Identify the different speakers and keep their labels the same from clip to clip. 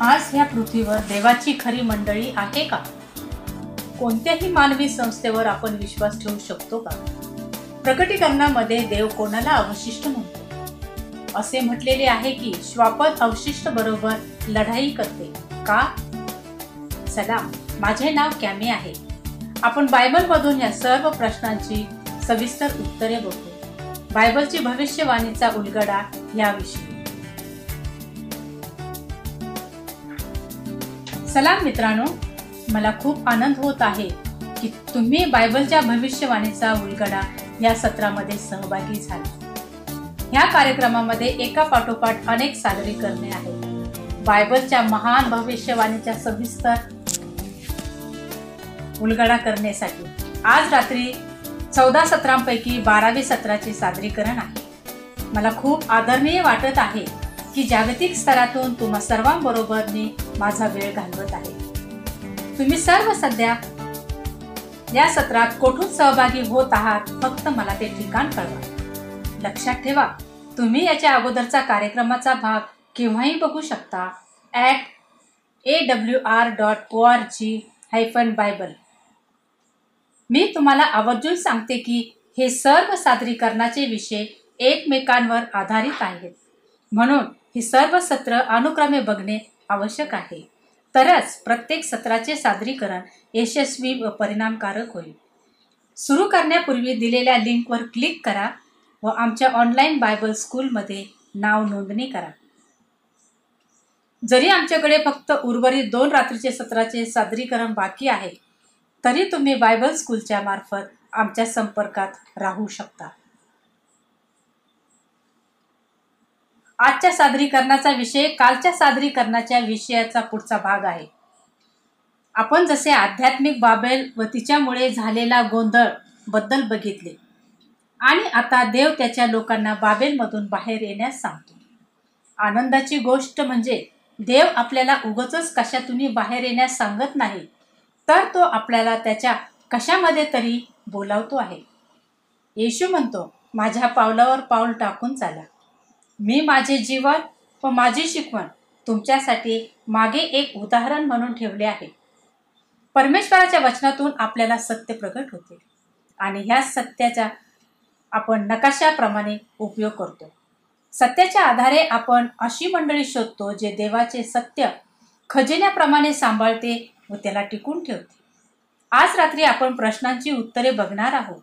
Speaker 1: आज ह्या पृथ्वीवर देवाची खरी मंडळी आहे का? कोणत्याही मानवी संस्थेवर आपण विश्वास ठेवू शकतो का? प्रकटीकरणामध्ये देव कोणाला अवशिष्ट म्हणतो? असे म्हटलेले आहे की श्वापद अवशिष्ट बरोबर लढाई करते. का? सलाम. माझे नाव कॅमे आहे. आपण बायबलमधून या सर्व प्रश्नांची सविस्तर उत्तरे बघू. बायबलची भविष्यवाणीचा उलगडा याविषयी. सलाम मित्रांनो मला खूप आनंद होत आहे की तुम्ही बायबलच्या भविष्यवाणीचा उलगडा या सत्रामध्ये सहभागी झाला. ह्या कार्यक्रमामध्ये एका पाठोपाठ अनेक सादरीकरणे आहेत बायबलच्या महान भविष्यवाणीच्या सविस्तर उलगडा करण्यासाठी आज रात्री चौदा सत्रांपैकी बारावी सत्राचे सादरीकरण आहे. मला खूप आदरणीय वाटत आहे की जागतिक स्तरातून तुम्हा सर्वांबरोबर मी माझा वेळ घालवत आहे. तुम्ही सर्व सध्या या सत्रात कोठून सहभागी होत आहात फक्त मला ते ठिकाण कळवा. लक्षात ठेवा तुम्ही याच्या अगोदरचा कार्यक्रमाचा भाग केव्हाही बघू शकता at A W R dot O R G hyphen Bible मी तुम्हाला आवर्जून सांगते की हे सर्व सादरीकरणाचे विषय एकमेकांवर आधारित आहेत. म्हणून ही सर्व सत्र अनुक्रमे बघणे आवश्यक आहे. तरच प्रत्येक सत्राचे सादरीकरण यशस्वी व परिणामकारक होईल. सुरू करण्यापूर्वी दिलेल्या लिंकवर क्लिक करा व आमच्या ऑनलाईन बायबल स्कूलमध्ये नाव नोंदणी करा. जरी आमच्याकडे फक्त उर्वरित दोन रात्रीचे सत्राचे सादरीकरण बाकी आहे तरी तुम्ही बायबल स्कूलच्या मार्फत आमच्या संपर्कात राहू शकता. आजच्या सादरीकरणाचा विषय कालच्या सादरीकरणाच्या विषयाचा पुढचा भाग आहे. आपण जसे आध्यात्मिक बाबेल व तिच्यामुळे झालेला गोंधळबद्दल बघितले. आणि आता देव त्याच्या लोकांना बाबेलमधून बाहेर येण्यास सांगतो. आनंदाची गोष्ट म्हणजे देव आपल्याला उगच कशातूनही बाहेर येण्यास सांगत नाही तर तो आपल्याला त्याच्या कशामध्ये तरी बोलावतो आहे. येशू म्हणतो माझ्या पावलावर पाऊल टाकून चाला. मी माझे जीवन व माझी शिकवण तुमच्यासाठी मागे एक उदाहरण म्हणून ठेवले आहे. परमेश्वराच्या वचनातून आपल्याला सत्य प्रकट होते आणि ह्या सत्याचा आपण नकाशाप्रमाणे उपयोग करतो. सत्याच्या आधारे आपण अशी मंडळी शोधतो जे देवाचे सत्य खजिन्याप्रमाणे सांभाळते व त्याला टिकून ठेवते. आज रात्री आपण प्रश्नांची उत्तरे बघणार आहोत.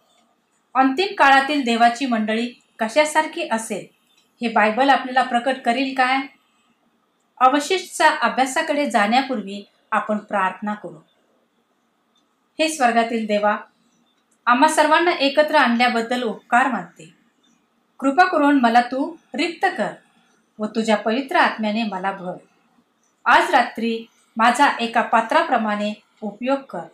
Speaker 1: अंतिम काळातील देवाची मंडळी कशासारखी असेल? हे बायबल आपल्याला प्रकट करील काय? अवशिष्टचा अभ्यासाकडे जाण्यापूर्वी आपण प्रार्थना करू. हे स्वर्गातील देवा आम्हा सर्वांना एकत्र आणल्याबद्दल उपकार मानते. कृपा करून मला तू रिक्त कर व तुझ्या पवित्र आत्म्याने मला भर. आज रात्री माझा एका पात्राप्रमाणे उपयोग कर.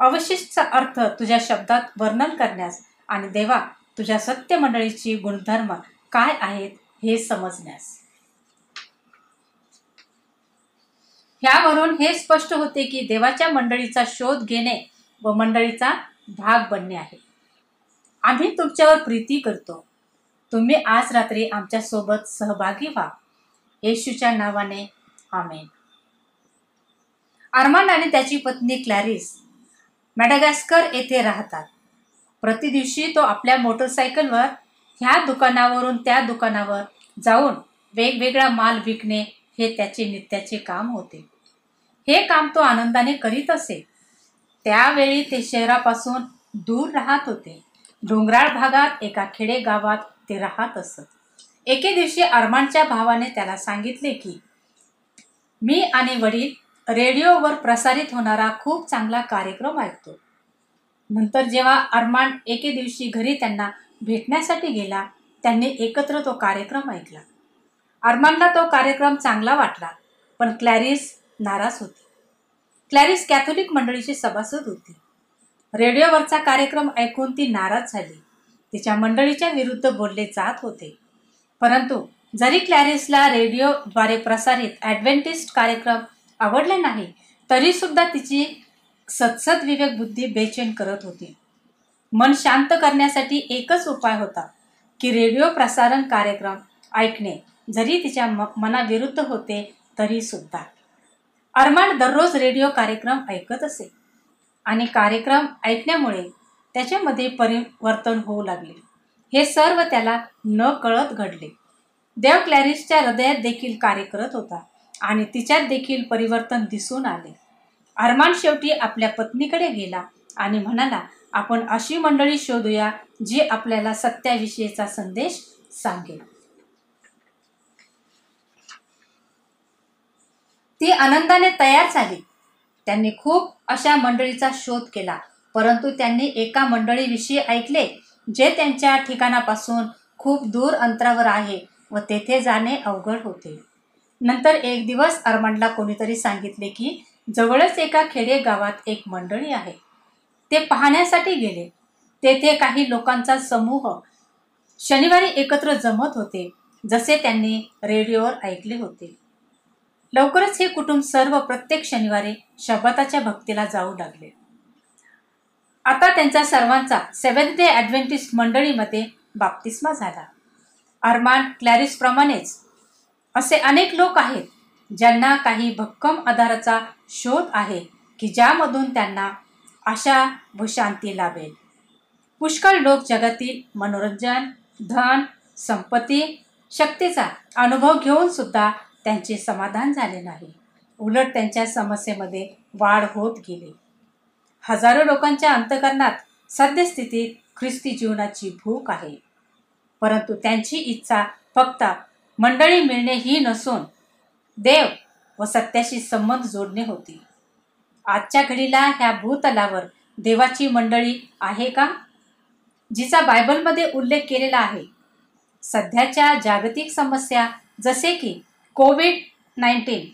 Speaker 1: अवशिष्टचा अर्थ तुझ्या शब्दात वर्णन करण्यास आणि देवा तुझ्या सत्य मंडळीची गुणधर्म काय आहेत हे समजण्यास. ह्यावरून हे स्पष्ट होते की देवाच्या मंडळीचा शोध घेणे व मंडळीचा भाग बनणे आहे. आम्ही तुमच्यावर प्रीती करतो. तुम्ही आज रात्री आमच्यासोबत सहभागी व्हा. येशूच्या नावाने. आमेन. अरमान आणि त्याची पत्नी क्लॅरिस मॅडागास्कर येथे राहतात. प्रतिदिवशी तो आपल्या मोटरसायकलवर ह्या दुकानावरून त्या दुकानावर जाऊन वेगवेगळा माल विकणे हे त्याचे नित्याचे काम होते. हे काम तो आनंदाने करीत असे. त्यावेळी ते शहरापासून दूर राहत होते. डोंगराळ भागात एका खेडे गावात ते राहत असत. एके दिवशी अरमानच्या भावाने त्याला सांगितले की मी आणि वडील रेडिओवर प्रसारित होणारा खूप चांगला कार्यक्रम ऐकतो. नंतर जेव्हा अरमान एके दिवशी घरी त्यांना भेटण्यासाठी गेला त्यांनी एकत्र तो कार्यक्रम ऐकला. अरमानला तो कार्यक्रम चांगला वाटला पण क्लॅरिस नाराज होती. क्लॅरिस कॅथोलिक मंडळीची सभासद होती. रेडिओवरचा कार्यक्रम ऐकून ती नाराज झाली. तिच्या मंडळीच्या विरुद्ध बोलले जात होते. परंतु जरी क्लॅरिसला रेडिओद्वारे प्रसारित ॲडव्हेंटिस्ट कार्यक्रम आवडले नाही तरीसुद्धा तिची सत्सद विवेक बुद्धी बेचैन करत होती. मन शांत करण्यासाठी एकच उपाय होता. की रेडिओ प्रसारण कार्यक्रम ऐकणे जरी तिच्या म मनाविरुद्ध होते तरी सुद्धा. अरमान दररोज रेडिओ कार्यक्रम ऐकत असे. आणि कार्यक्रम ऐकण्यामुळे त्याच्यामध्ये परिवर्तन होऊ लागले. हे सर्व त्याला न कळत घडले. देव क्लॅरिसच्या हृदयात देखील कार्य करत होता आणि तिच्यात देखील परिवर्तन दिसून आले. अरमान शेवटी आपल्या पत्नीकडे गेला आणि म्हणाला आपण अशी मंडळी शोधूया जी आपल्याला सत्याविषयीचा संदेश सांगेल. ती आनंदाने तयार झाली. त्यांनी खूप अशा मंडळीचा शोध केला परंतु त्यांनी एका मंडळीविषयी ऐकले जे त्यांच्या ठिकाणापासून खूप दूर अंतरावर आहे व तेथे जाणे अवघड होते. नंतर एक दिवस अरमंडला कोणीतरी सांगितले की जवळच एका खेडे गावात एक मंडळी आहे. ते पाहण्यासाठी गेले. तेथे काही लोकांचा समूह शनिवारी एकत्र जमत होते जसे त्यांनी रेडिओवर ऐकले होते. लवकरच हे कुटुंब सर्व प्रत्येक शनिवारी शब्दाच्या भक्तीला जाऊ लागले. आता त्यांचा सर्वांचा सेव्हन्थ डे ॲडव्हेंटिस्ट मंडळीमध्ये बाप्तिस्मा झाला. अरमान क्लॅरिसप्रमाणेच असे अनेक लोक आहेत ज्यांना काही भक्कम आधाराचा शोध आहे की ज्यामधून त्यांना आशा व शांती लाभेल. पुष्कळ लोक जगातील मनोरंजन धन संपत्ती शक्तीचा अनुभव घेऊन सुद्धा त्यांचे समाधान झाले नाही. उलट त्यांच्या समस्येमध्ये वाढ होत गेली. हजारो लोकांच्या अंतकरणात सद्यस्थितीत ख्रिस्ती जीवनाची भूक आहे. परंतु त्यांची इच्छा फक्त मंडळी मिळणे ही नसून देव व सत्याशी संबंध जोडणे होती. आजच्या घडीला ह्या भूतलावर देवाची मंडळी आहे का? जिचा बायबलमध्ये उल्लेख केलेला आहे. सध्याच्या जागतिक समस्या जसे की कोविड नाईन्टीन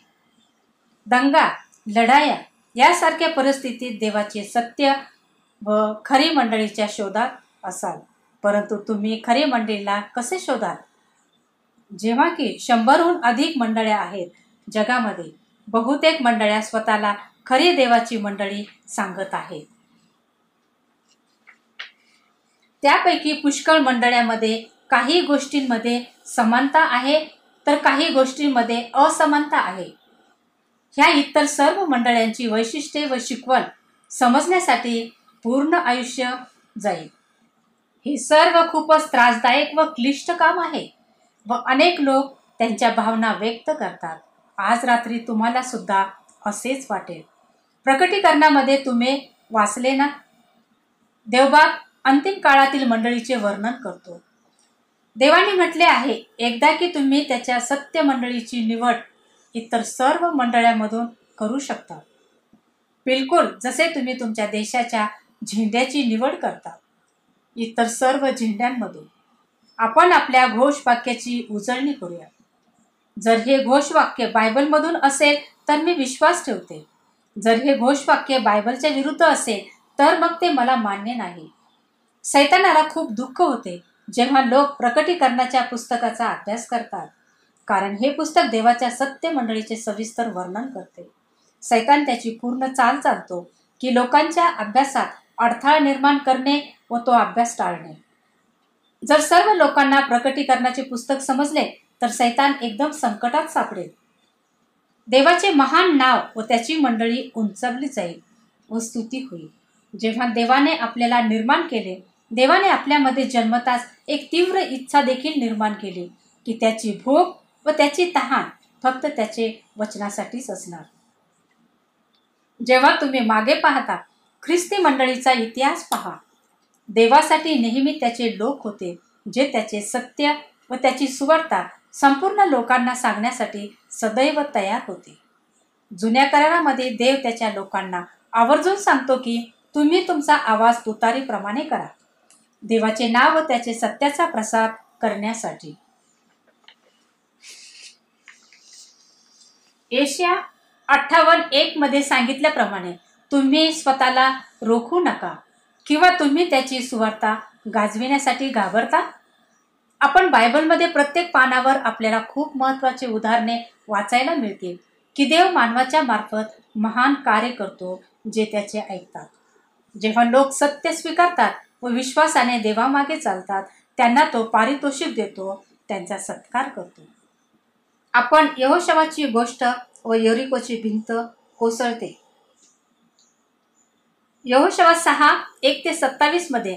Speaker 1: दंगा लढाया यासारख्या परिस्थितीत देवाचे सत्य व खरी मंडळीच्या शोधात असाल. परंतु तुम्ही खरी मंडळीला कसे शोधाल? जेव्हा की शंभरहून अधिक मंडळ्या आहेत जगामध्ये. बहुतेक मंडळ्या स्वतःला खरे देवाची मंडळी सांगत आहेत. त्यापैकी पुष्कळ मंडळ्यामध्ये काही गोष्टींमध्ये समानता आहे तर काही गोष्टींमध्ये असमानता आहे. ह्या इतर सर्व मंडळांची वैशिष्ट्ये व शिकवण समजण्यासाठी पूर्ण आयुष्य जाईल. हे सर्व खूपच त्रासदायक व क्लिष्ट काम आहे व अनेक लोक त्यांच्या भावना व्यक्त करतात. आज रात्री तुम्हाला सुद्धा असेच वाटेल. प्रकटीकरणामध्ये तुम्ही वाचले ना? देवबाग अंतिम काळातील मंडळीचे वर्णन करतो. देवाने म्हटले आहे एकदा की तुम्ही त्याच्या सत्य मंडळीची निवड इतर सर्व मंडळांमधून करू शकता. बिलकुल जसे तुम्ही तुमच्या देशाच्या झेंड्याची निवड करता इतर सर्व झेंड्यांमधून. आपण आपल्या घोषवाक्याची उजळणी करूया. जर हे घोषवाक्य बायबलमधून असेल तर मी विश्वास ठेवते. जर हे घोषवाक्य बायबलच्या विरुद्ध असेल तर मग ते मला मान्य नाही. सैतानाला खूप दुःख होते जेव्हा लोक प्रकटीकरणाच्या पुस्तकाचा अभ्यास करतात कारण हे पुस्तक देवाच्या सत्य मंडळीचे सविस्तर वर्णन करते. सैतान त्याची पूर्ण चाल चालतो की लोकांच्या अभ्यासात अडथळा निर्माण करणे व तो अभ्यास टाळणे. जर सर्व लोकांना प्रकटीकरणाचे पुस्तक समजले तर सैतान एकदम संकटात सापडेल. देवाचे महान नाव व त्याची मंडळी उंचावली जाईल व स्तुती होईल. जेव्हा देवाने आपल्याला निर्माण केले देवाने आपल्यामध्ये जन्मताच एक तीव्र इच्छा देखील निर्माण केली की त्याची भोग व त्याची तहान फक्त त्याचे वचनासाठीच असणार. जेव्हा तुम्ही मागे पाहता ख्रिस्ती मंडळीचा इतिहास पहा. देवासाठी नेहमी त्याचे लोक होते जे त्याचे सत्य व त्याची सुवार्ता संपूर्ण लोकांना सांगण्यासाठी सदैव तयार होते. जुन्या करारामध्ये देव त्याच्या लोकांना आवर्जून सांगतो की तुम्ही तुमचा आवाज तुतारीप्रमाणे करा. देवाचे नाव व त्याचे सत्याचा प्रसार करण्यासाठी. एशिया अठ्ठावन्न एक मध्ये सांगितल्याप्रमाणे तुम्ही स्वतःला रोखू नका किंवा तुम्ही त्याची सुवार्ता गाजविण्यासाठी घाबरता? आपण बायबलमध्ये प्रत्येक पानावर आपल्याला खूप महत्वाची उदाहरणे वाचायला मिळतील की देव मानवाच्या मार्फत महान कार्य करतो जे त्याचे ऐकतात. जेव्हा लोक सत्य स्वीकारतात व विश्वासाने देवामागे चालतात त्यांना तो पारितोषिक देतो त्यांचा सत्कार करतो. आपण यहोशवाची गोष्ट व यरिकोची भिंत कोसळते. यहोशवा सहा एक ते सत्तावीसमध्ये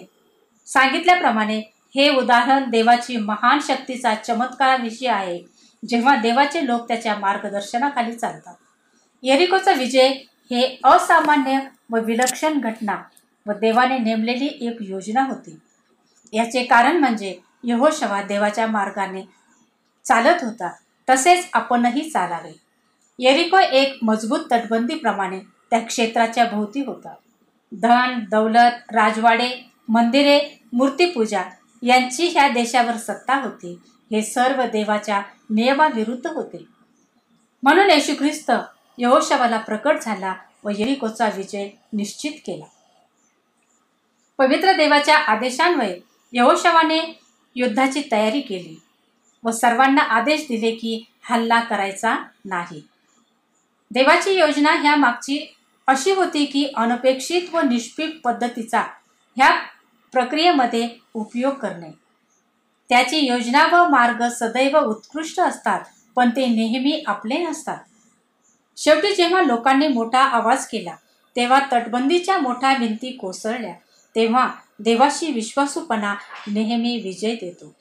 Speaker 1: सांगितल्याप्रमाणे हे उदाहरण देवाची महान शक्तीचा चमत्काराविषयी आहे. जेव्हा देवाचे लोक त्याच्या मार्गदर्शनाखाली चालतात. येरिकोचा विजय हे असामान्य व विलक्षण घटना व देवाने नेमलेली एक योजना होती. याचे कारण म्हणजे यहोशवा देवाच्या मार्गाने चालत होता. तसेच आपणही चालावे. येरिको एक मजबूत तटबंदीप्रमाणे त्या क्षेत्राच्या भोवती होता. धन दौलत राजवाडे मंदिरे मूर्तीपूजा यांची ह्या देशावर सत्ता होती. हे सर्व देवाच्या नियमाविरुद्ध होते. म्हणून येशू ख्रिस्त यहोशवाला प्रकट झाला व येरिकोचा विजय निश्चित केला. पवित्र देवाच्या आदेशान्वये यहोशवाने युद्धाची तयारी केली व सर्वांना आदेश दिले की हल्ला करायचा नाही. देवाची योजना ह्या मागची अशी होती की अनपेक्षित व निष्पीक पद्धतीचा ह्या प्रक्रियेमध्ये उपयोग करणे. त्याची योजना व मार्ग सदैव उत्कृष्ट असतात पण ते नेहमी आपले नसतात. शेवटी जेव्हा लोकांनी मोठा आवाज केला तेव्हा तटबंदीच्या मोठ्या भिंती कोसळल्या तेव्हा देवाशी विश्वासूपणा नेहमी विजय देतो.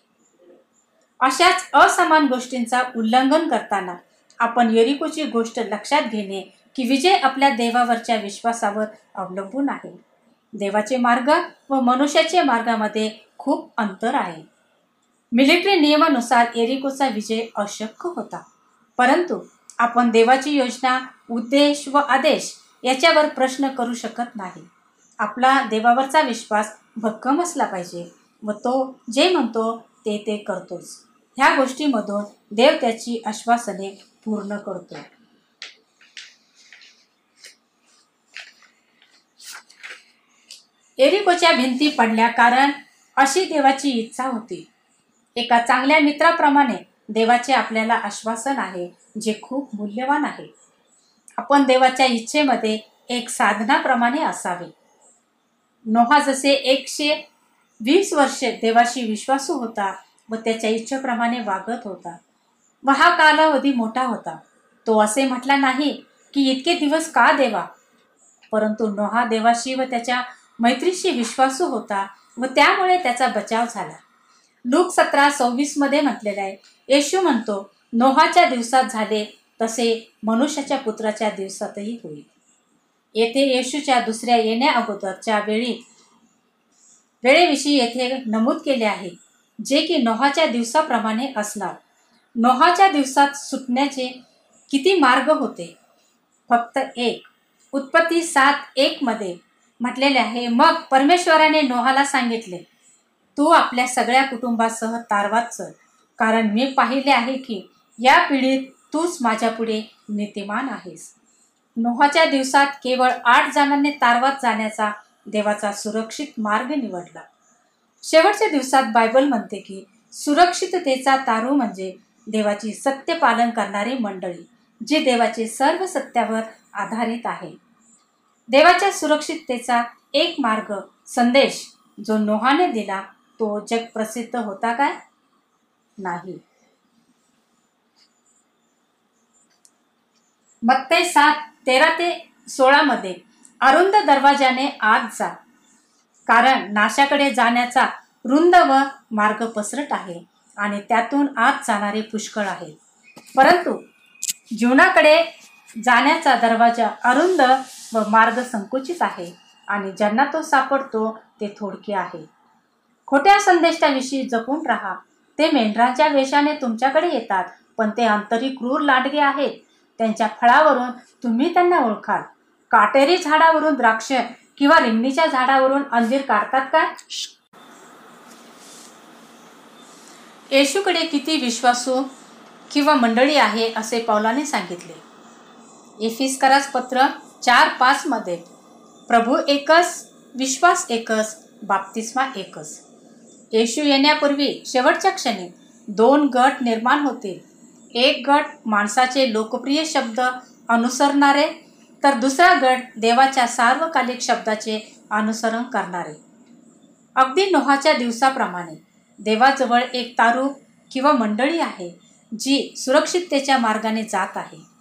Speaker 1: अशाच असमान गोष्टींचा उल्लंघन करताना आपण येरिकोची गोष्ट लक्षात घेणे की विजय आपल्या देवावरच्या विश्वासावर अवलंबून आहे. देवाचे मार्ग व मनुष्याचे मार्गामध्ये खूप अंतर आहे. मिलिटरी नियमानुसार एरिकोचा विजय अशक्य होता. परंतु आपण देवाची योजना उद्देश व आदेश याच्यावर प्रश्न करू शकत नाही. आपला देवावरचा विश्वास भक्कम असला पाहिजे व तो जे म्हणतो ते ते करतोच. ह्या गोष्टीमधून देव त्याची आश्वासने पूर्ण करतो. एरिकोच्या भिंती पडल्या कारण अशी देवाची इच्छा होती. एका चांगल्या मित्राप्रमाणे देवाचे आपल्याला आश्वासन आहे जे खूप मूल्यवान आहे. आपण देवाच्या इच्छेमध्ये एक साधनाप्रमाणे असावे. नोहा जसे एकशे वीस वर्षे देवाशी विश्वासू होता व त्याच्या इच्छेप्रमाणे वागत होता. व हा कालावधी मोठा होता. तो असे म्हटला नाही की इतके दिवस का देवा? परंतु नोहा देवाशी व त्याच्या मैत्रीशी विश्वासू होता व त्यामुळे त्याचा बचाव झाला. लूक सतरा सव्वीसमध्ये म्हटलेलं आहे. येशू म्हणतो नोहाच्या दिवसात झाले तसे मनुष्याच्या पुत्राच्या दिवसातही होईल. येथे येशूच्या दुसऱ्या येण्या अगोदरच्या वेळी वेळेविषयी येथे नमूद केले आहे जे की नोहाच्या दिवसाप्रमाणे असणार. नोहाच्या दिवसात सुटण्याचे किती मार्ग होते? फक्त एक. उत्पत्ती सात एकमध्ये म्हटलेले आहे मग परमेश्वराने नोहाला सांगितले तू आपल्या सगळ्या कुटुंबासह तारवात चल. कारण मी पाहिले आहे की या पिढीत तूच माझ्यापुढे नीतिमान आहेस. नोहाच्या दिवसात केवळ आठ जणांनी तारवात जाण्याचा देवाचा सुरक्षित मार्ग निवडला. शेवटच्या दिवसात बायबल म्हणते की सुरक्षिततेचा तारू म्हणजे देवाची सत्य पालन करणारी मंडळी जी देवाचे सर्व सत्यावर आधारित आहे. देवाच्या सुरक्षिततेचा एक मार्ग संदेश जो नोहाने दिला तो जग प्रसिद्ध होता काय? नाही. मत्ते सात तेरा ते सोळामध्ये अरुंद दरवाजाने आत जा. कारण नाशाकडे जाण्याचा रुंद व मार्ग पसरट आहे आणि त्यातून आत जाणारे पुष्कळ आहे. परंतु जीवनाकडे जाण्याचा दरवाजा अरुंद व मार्ग संकुचित आहे आणि ज्यांना तो सापडतो ते थोडके आहे. खोट्या संदेशाविषयी जपून राहा. ते मेंढरांच्या वेशाने तुमच्याकडे येतात पण ते अंतरी क्रूर लांडगे आहेत. त्यांच्या फळावरून तुम्ही त्यांना ओळखाल. काटेरी झाडावरून द्राक्ष किंवा रिंगणीच्या झाडावरून अंजीर काढतात का? येशूकडे किती विश्वासू किंवा मंडळी आहे असे पौलाने सांगितले. इफिस्करास पत्र चार पाचमध्ये प्रभू एकच विश्वास एकच बाप्तिस्मा एकच येशू येण्यापूर्वी शेवटच्या क्षणी दोन गट निर्माण होतील. एक गट माणसाचे लोकप्रिय शब्द अनुसरणारे तर दुसरा गट देवाच्या सार्वकालिक शब्दाचे अनुसरण करणारे. अगदी नोहाच्या दिवसाप्रमाणे देवाजवळ एक तारू किंवा मंडळी आहे जी सुरक्षिततेच्या मार्गाने जात आहे.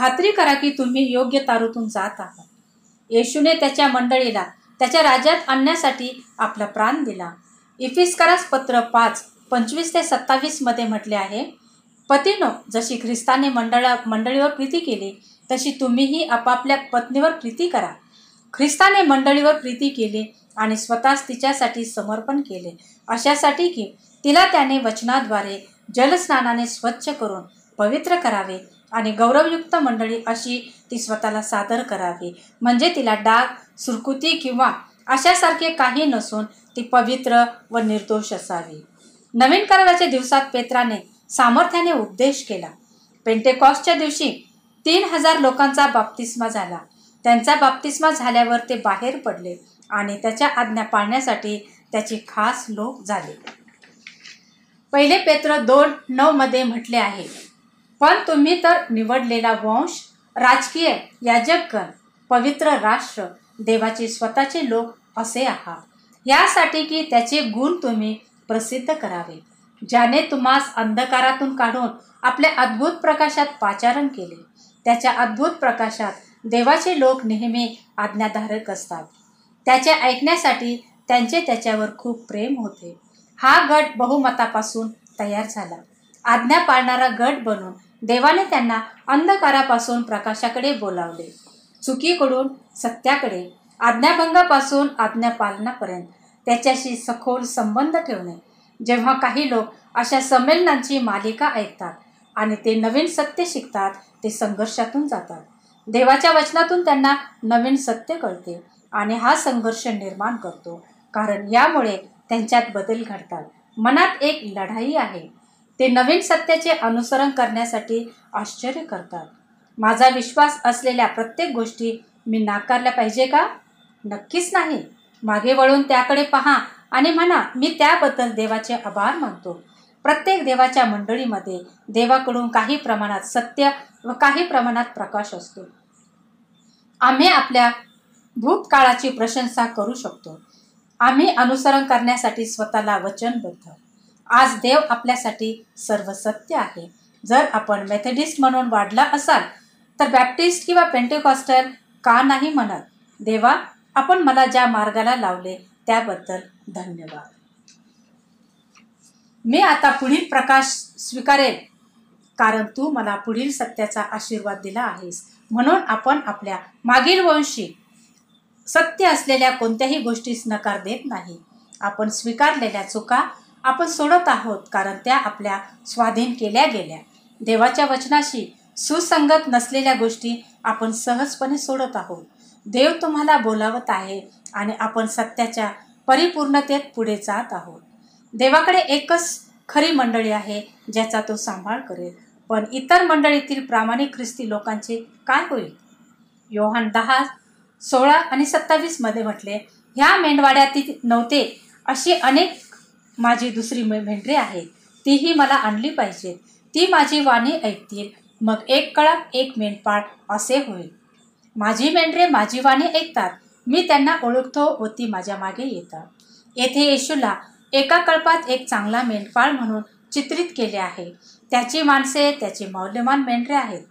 Speaker 1: खात्री करा की तुम्ही योग्य तारूतून जात आहात. येशूने त्याच्या मंडळीला त्याच्या राज्यात आणण्यासाठी आपला प्राण दिला. इफिस्करास पत्र पाच पंचवीस ते सत्तावीसमध्ये म्हटले आहे पतीनो जशी ख्रिस्ताने मंडळा मंडळीवर प्रीती केली तशी तुम्हीही आपापल्या पत्नीवर प्रीती करा. ख्रिस्ताने मंडळीवर प्रीती केली आणि स्वतःच तिच्यासाठी समर्पण केले. अशासाठी की तिला त्याने वचनाद्वारे जलस्नानाने स्वच्छ करून पवित्र करावे. आणि गौरवयुक्त मंडळी अशी ती स्वतःला सादर करावी. म्हणजे तिला डाग सुरकुती किंवा अशासारखे काही नसून ती पवित्र व निर्दोष असावी. नवीन कराराच्या दिवसात पेत्राने सामर्थ्याने उपदेश केला. पेंटेकॉसच्या दिवशी तीन हजार लोकांचा बाप्तिस्मा झाला. त्यांचा बाप्तिस्मा झाल्यावर ते बाहेर पडले आणि त्याच्या आज्ञा पाळण्यासाठी त्याची खास लोक झाले. पहिले पेत्र दोन नऊ मध्ये म्हटले आहे पण तुम्ही तर निवडलेला वंश राजकीय याजकगण पवित्र राष्ट्र देवाचे स्वतःचे लोक असे आहात. यासाठी की त्याचे गुण तुम्ही प्रसिद्ध करावे. ज्याने तुम्हास अंधकारातून काढून आपल्या अद्भुत प्रकाशात पाचारण केले. त्याच्या अद्भुत प्रकाशात देवाचे लोक नेहमी आज्ञाधारक असतात. त्याचे ऐकण्यासाठी त्यांचे त्याच्यावर खूप प्रेम होते. हा गट बहुमतापासून तयार झाला. आज्ञा पाळणारा गट बनून देवाने त्यांना अंधकारापासून प्रकाशाकडे बोलावले. चुकीकडून सत्याकडे आज्ञाभंगापासून आज्ञापालनापर्यंत त्याच्याशी सखोल संबंध ठेवणे. जेव्हा काही लोक अशा संमेलनांची मालिका ऐकतात आणि ते नवीन सत्य शिकतात ते संघर्षातून जातात. देवाच्या वचनातून त्यांना नवीन सत्य कळते आणि हा संघर्ष निर्माण करतो. कारण यामुळे त्यांच्यात बदल घडतात. मनात एक लढाई आहे. ते नवीन सत्याचे अनुसरण करण्यासाठी आश्चर्य करतात. माझा विश्वास असलेल्या प्रत्येक गोष्टी मी नाकारल्या पाहिजे का? नक्कीच नाही. मागे वळून त्याकडे पहा आणि म्हणा मी त्याबद्दल देवाचे आभार मानतो. प्रत्येक देवाच्या मंडळीमध्ये देवाकडून काही प्रमाणात सत्य व काही प्रमाणात प्रकाश असतो. आम्ही आपल्या भूतकाळाची प्रशंसा करू शकतो. आम्ही अनुसरण करण्यासाठी स्वतःला वचनबद्ध आज देव आपल्यासाठी सर्व सत्य आहे. जर आपण मेथडिस्ट म्हणून वाढला असाल तर बॅप्टिस्ट किंवा पेंटेकॉस्टर का नाही म्हणत? देवा आपण मला ज्या मार्गाला लावले त्याबद्दल धन्यवाद. मी आता पुढील प्रकाश स्वीकारेल कारण तू मला पुढील सत्याचा आशीर्वाद दिला आहेस. म्हणून आपण आपल्या मागील वंशी सत्य असलेल्या कोणत्याही गोष्टीस नकार देत नाही. आपण स्वीकारलेल्या चुका आपण सोडत आहोत कारण त्या आपल्या स्वाधीन केल्या गेल्या. देवाच्या वचनाशी सुसंगत नसलेल्या गोष्टी आपण सहजपणे सोडत आहोत. देव तुम्हाला बोलावत आहे आणि आपण सत्याच्या परिपूर्णतेत पुढे जात आहोत. देवाकडे एकच खरी मंडळी आहे ज्याचा तो सांभाळ करेल. पण इतर मंडळीतील प्रामाणिक ख्रिस्ती लोकांचे काय होईल? योहान दहा सोळा आणि सत्तावीसमध्ये म्हटले ह्या मेंढवाड्यातील नव्हते अशी अनेक माझी दुसरी मेंढरी मेंढरे तीही मला आणली पाहिजेत ती माझी वाणी ऐकतील. मग एक कळप एक मेंढपाळ असे होईल. माझी मेंढरे माझी वाणी ऐकतात. मी त्यांना ओळखतो व ती माझ्या मागे येतात. येथे येशूला एका कळपात एक चांगला मेंढपाळ म्हणून चित्रित केले आहे. त्याची माणसे त्याचे मौल्यवान मेंढरे आहेत.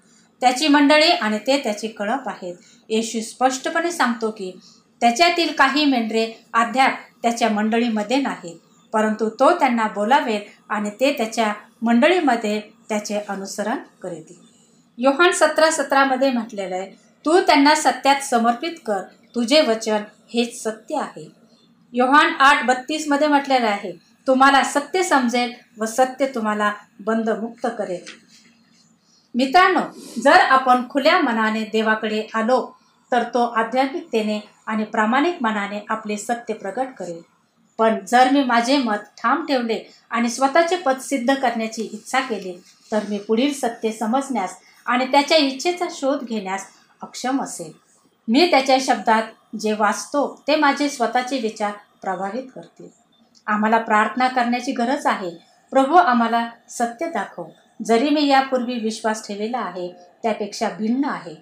Speaker 1: त्याची मंडळी आणि ते त्याचे कळप आहेत. येशू स्पष्टपणे सांगतो की त्याच्यातील काही मेंढरे अद्याप त्याच्या मंडळीमध्ये नाहीत. परंतु तो त्यांना बोलावेल आणि ते त्याच्या मंडळीमध्ये त्याचे अनुसरण करतील. योहान सतरा सतरामध्ये म्हटलेलं आहे तू त्यांना सत्यात समर्पित कर. तुझे वचन हेच सत्य आहे. योहान आठ बत्तीसमध्ये म्हटलेलं आहे तुम्हाला सत्य समजेल व सत्य तुम्हाला बंदमुक्त करेल. मित्रांनो जर आपण खुल्या मनाने देवाकडे आलो तर तो आध्यात्मिकतेने आणि प्रामाणिक मनाने आपले सत्य प्रकट करेल. पण जर मी माझे मत ठाम ठेवले आणि स्वतःचे पद सिद्ध करण्याची इच्छा केली तर मी पुढील सत्य समजण्यास आणि त्याच्या इच्छेचा शोध घेण्यास अक्षम असेल. मी त्याच्या शब्दात जे वाचतो ते माझे स्वतःचे विचार प्रभावित करतील. आम्हाला प्रार्थना करण्याची गरज आहे. प्रभू आम्हाला सत्य दाखव. जरी मी यापूर्वी विश्वास ठेवलेला आहे त्यापेक्षा भिन्न आहे.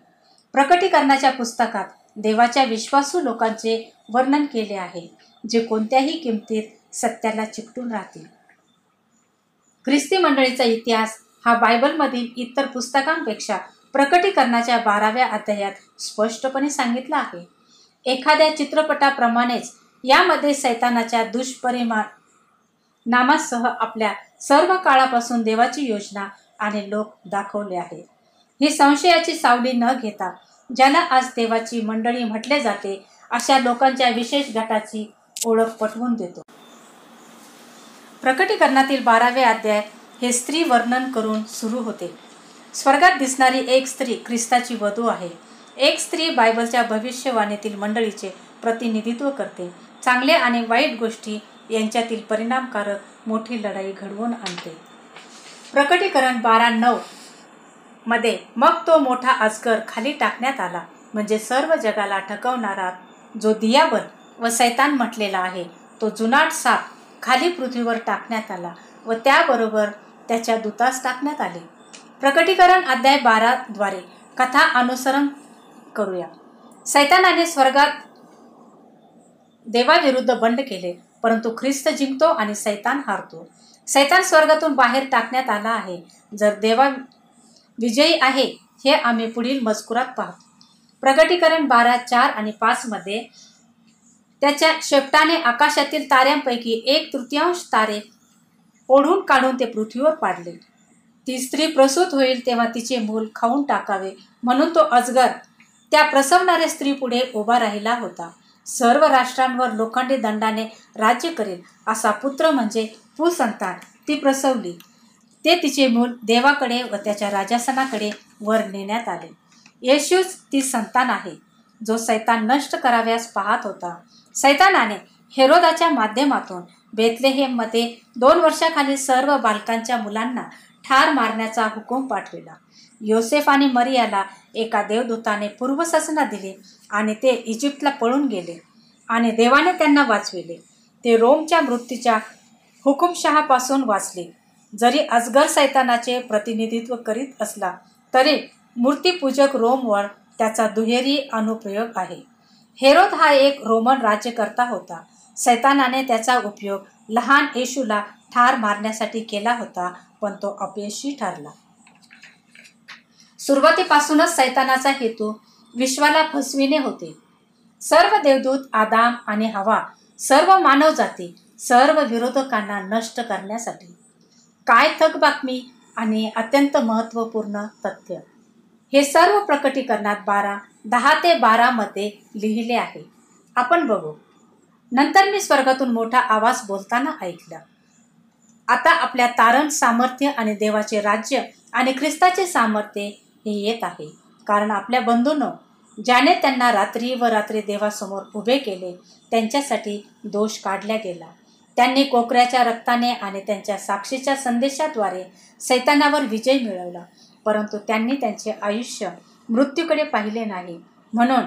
Speaker 1: प्रकटीकरणाच्या पुस्तकात देवाच्या विश्वासू लोकांचे वर्णन केले आहे जे कोणत्याही किमतीत सत्याला चिकटून राहतील. ख्रिस्ती मंडळीचा इतिहास हा बायबलमधील इतर पुस्तकांपेक्षा प्रकटीकरणाच्या बाराव्या अध्यायात स्पष्टपणे सांगितला आहे. एखाद्या चित्रपटाप्रमाणेच यामध्ये सैतानाच्या दुष्परिमा नामासह आपल्या सर्व काळापासून देवाची योजना आणि लोक दाखवले आहेत ही संशयाची सावली न घेता ज्याला आज देवाची मंडळी म्हटले जाते अशा लोकांच्या विशेष गटाची ओळख पटवून देतो. प्रकटीकरणातील बारावे अध्याय हे स्त्री वर्णन करून सुरू होते. स्वर्गात दिसणारी एक स्त्री ख्रिस्ताची वधू आहे. एक स्त्री बायबलच्या भविष्यवाणीतील मंडळीचे प्रतिनिधित्व करते. चांगले आणि वाईट गोष्टी यांच्यातील परिणामकारक मोठी लढाई घडवून आणते. प्रकटीकरण बारा नऊ मध्ये मग तो मोठा अजगर खाली टाकण्यात आला. म्हणजे सर्व जगाला ठकवणारा जो दियाबल व सैतान म्हटलेला आहे तो जुनाट साप खाली पृथ्वीवर टाकण्यात आला व त्याबरोबर त्याच्या दूतास टाकण्यात आले. प्रकटीकरण अध्याय बाराद्वारे कथा अनुसरण करूया. सैतानाने स्वर्गात देवाविरुद्ध बंड केले परंतु ख्रिस्त जिंकतो आणि सैतान हारतो. सैतान स्वर्गातून बाहेर टाकण्यात आला आहे. जर देवा विजयी आहे हे आम्ही पुढील मजकुरात पाहतो. प्रगटीकरण बारा चार आणि पाचमध्ये त्याच्या शेपटाने आकाशातील ताऱ्यांपैकी एक तृतीयांश तारे ओढून काढून ते पृथ्वीवर पाडले. ती स्त्री प्रसूत होईल तेव्हा तिचे मूल खाऊन टाकावे. म्हणून तो अजगर त्या प्रसवणाऱ्या स्त्री पुढे उभा राहिला होता. सर्व राष्ट्रांवर लोखंडी दंडाने राज्य करेल असा पुत्र म्हणजे पुसंतान ती प्रसवली. ते तिचे मूल देवाकडे व त्याच्या राजासनाकडे वर नेण्यात आले. येशूच ती संतान आहे जो सैतान नष्ट कराव्यास पाहत होता. सैतानाने हेरोदाच्या माध्यमातून बेतलेहेममध्ये दोन वर्षाखाली सर्व बालकांच्या मुलांना ठार मारण्याचा हुकूम पाठविला. योसेफ आणि मरियाला एका देवदूताने पूर्वसूचना दिली आणि ते इजिप्तला पळून गेले आणि देवाने त्यांना वाचविले. ते रोमच्या मृत्यूच्या हुकुमशहापासून वाचले. जरी अजगर सैतानाचे प्रतिनिधित्व करीत असला तरी मूर्तीपूजक रोमवर त्याचा दुहेरी अनुप्रयोग आहे. हेरोद हा एक रोमन राज्यकर्ता होता. सैतानाने त्याचा उपयोग लहान येशूला ठार मारण्यासाठी केला होता पण तो अपयशी ठरला. सुरुवातीपासूनच सैतानाचा हेतू विश्वाला फसविणे होते. सर्व देवदूत आदाम आणि हवा सर्व मानव जाती सर्व विरोधकांना नष्ट करण्यासाठी काय थक बातमी आणि अत्यंत महत्त्वपूर्ण तथ्य. हे सर्व प्रकटीकरणात बारा दहा ते बारामध्ये लिहिले आहे. आपण बघू. नंतर मी स्वर्गातून मोठा आवाज बोलताना ऐकला. आता आपल्या तारण सामर्थ्य आणि देवाचे राज्य आणि ख्रिस्ताचे सामर्थ्य हे येत आहे. कारण आपल्या बंधूंनो ज्याने त्यांना रात्री व रात्री देवासमोर उभे केले त्यांच्यासाठी दोष काढला गेला. त्यांनी कोकऱ्याच्या रक्ताने आणि त्यांच्या साक्षीच्या संदेशाद्वारे सैतानावर विजय मिळवला. परंतु त्यांनी त्यांचे आयुष्य मृत्यूकडे पाहिले नाही. म्हणून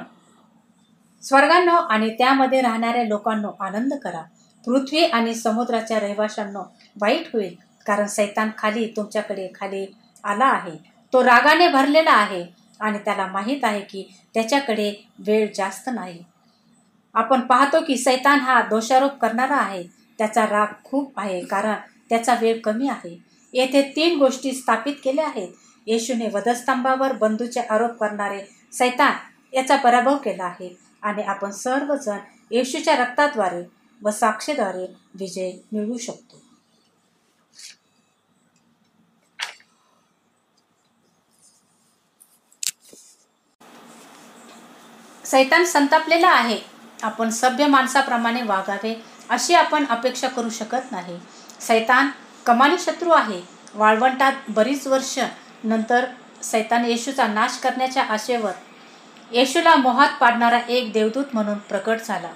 Speaker 1: स्वर्गांनो आणि त्यामध्ये राहणाऱ्या लोकांनो आनंद करा. पृथ्वी आणि समुद्राच्या रहिवाशांनो वाईट होईल कारण सैतान खाली तुमच्याकडे खाली आला आहे. तो रागाने भरलेला आहे आणि त्याला माहीत आहे की त्याच्याकडे वेळ जास्त नाही. आपण पाहतो की सैतान हा दोषारोप करणारा आहे. त्याचा राग खूप आहे कारण त्याचा वेळ कमी आहे. येथे तीन गोष्टी स्थापित केल्या आहेत. येशूने वधस्तंभावर बंधूचे आरोप करणारे सैतान याचा पराभव केला आहे आणि आपण सर्वजण येशूच्या रक्ताद्वारे व साक्षीद्वारे विजय मिळवू शकतो. सैतान संतापलेला आहे. आपण सभ्य माणसाप्रमाणे वागावे अशी आपण अपेक्षा करू शकत नाही. सैतान कमानी शत्रू आहे. वाळवंटात बरीच वर्ष नंतर सैतान येशूचा नाश करण्याच्या आशेवर येशूला मोहात पाडणारा एक देवदूत म्हणून प्रकट झाला.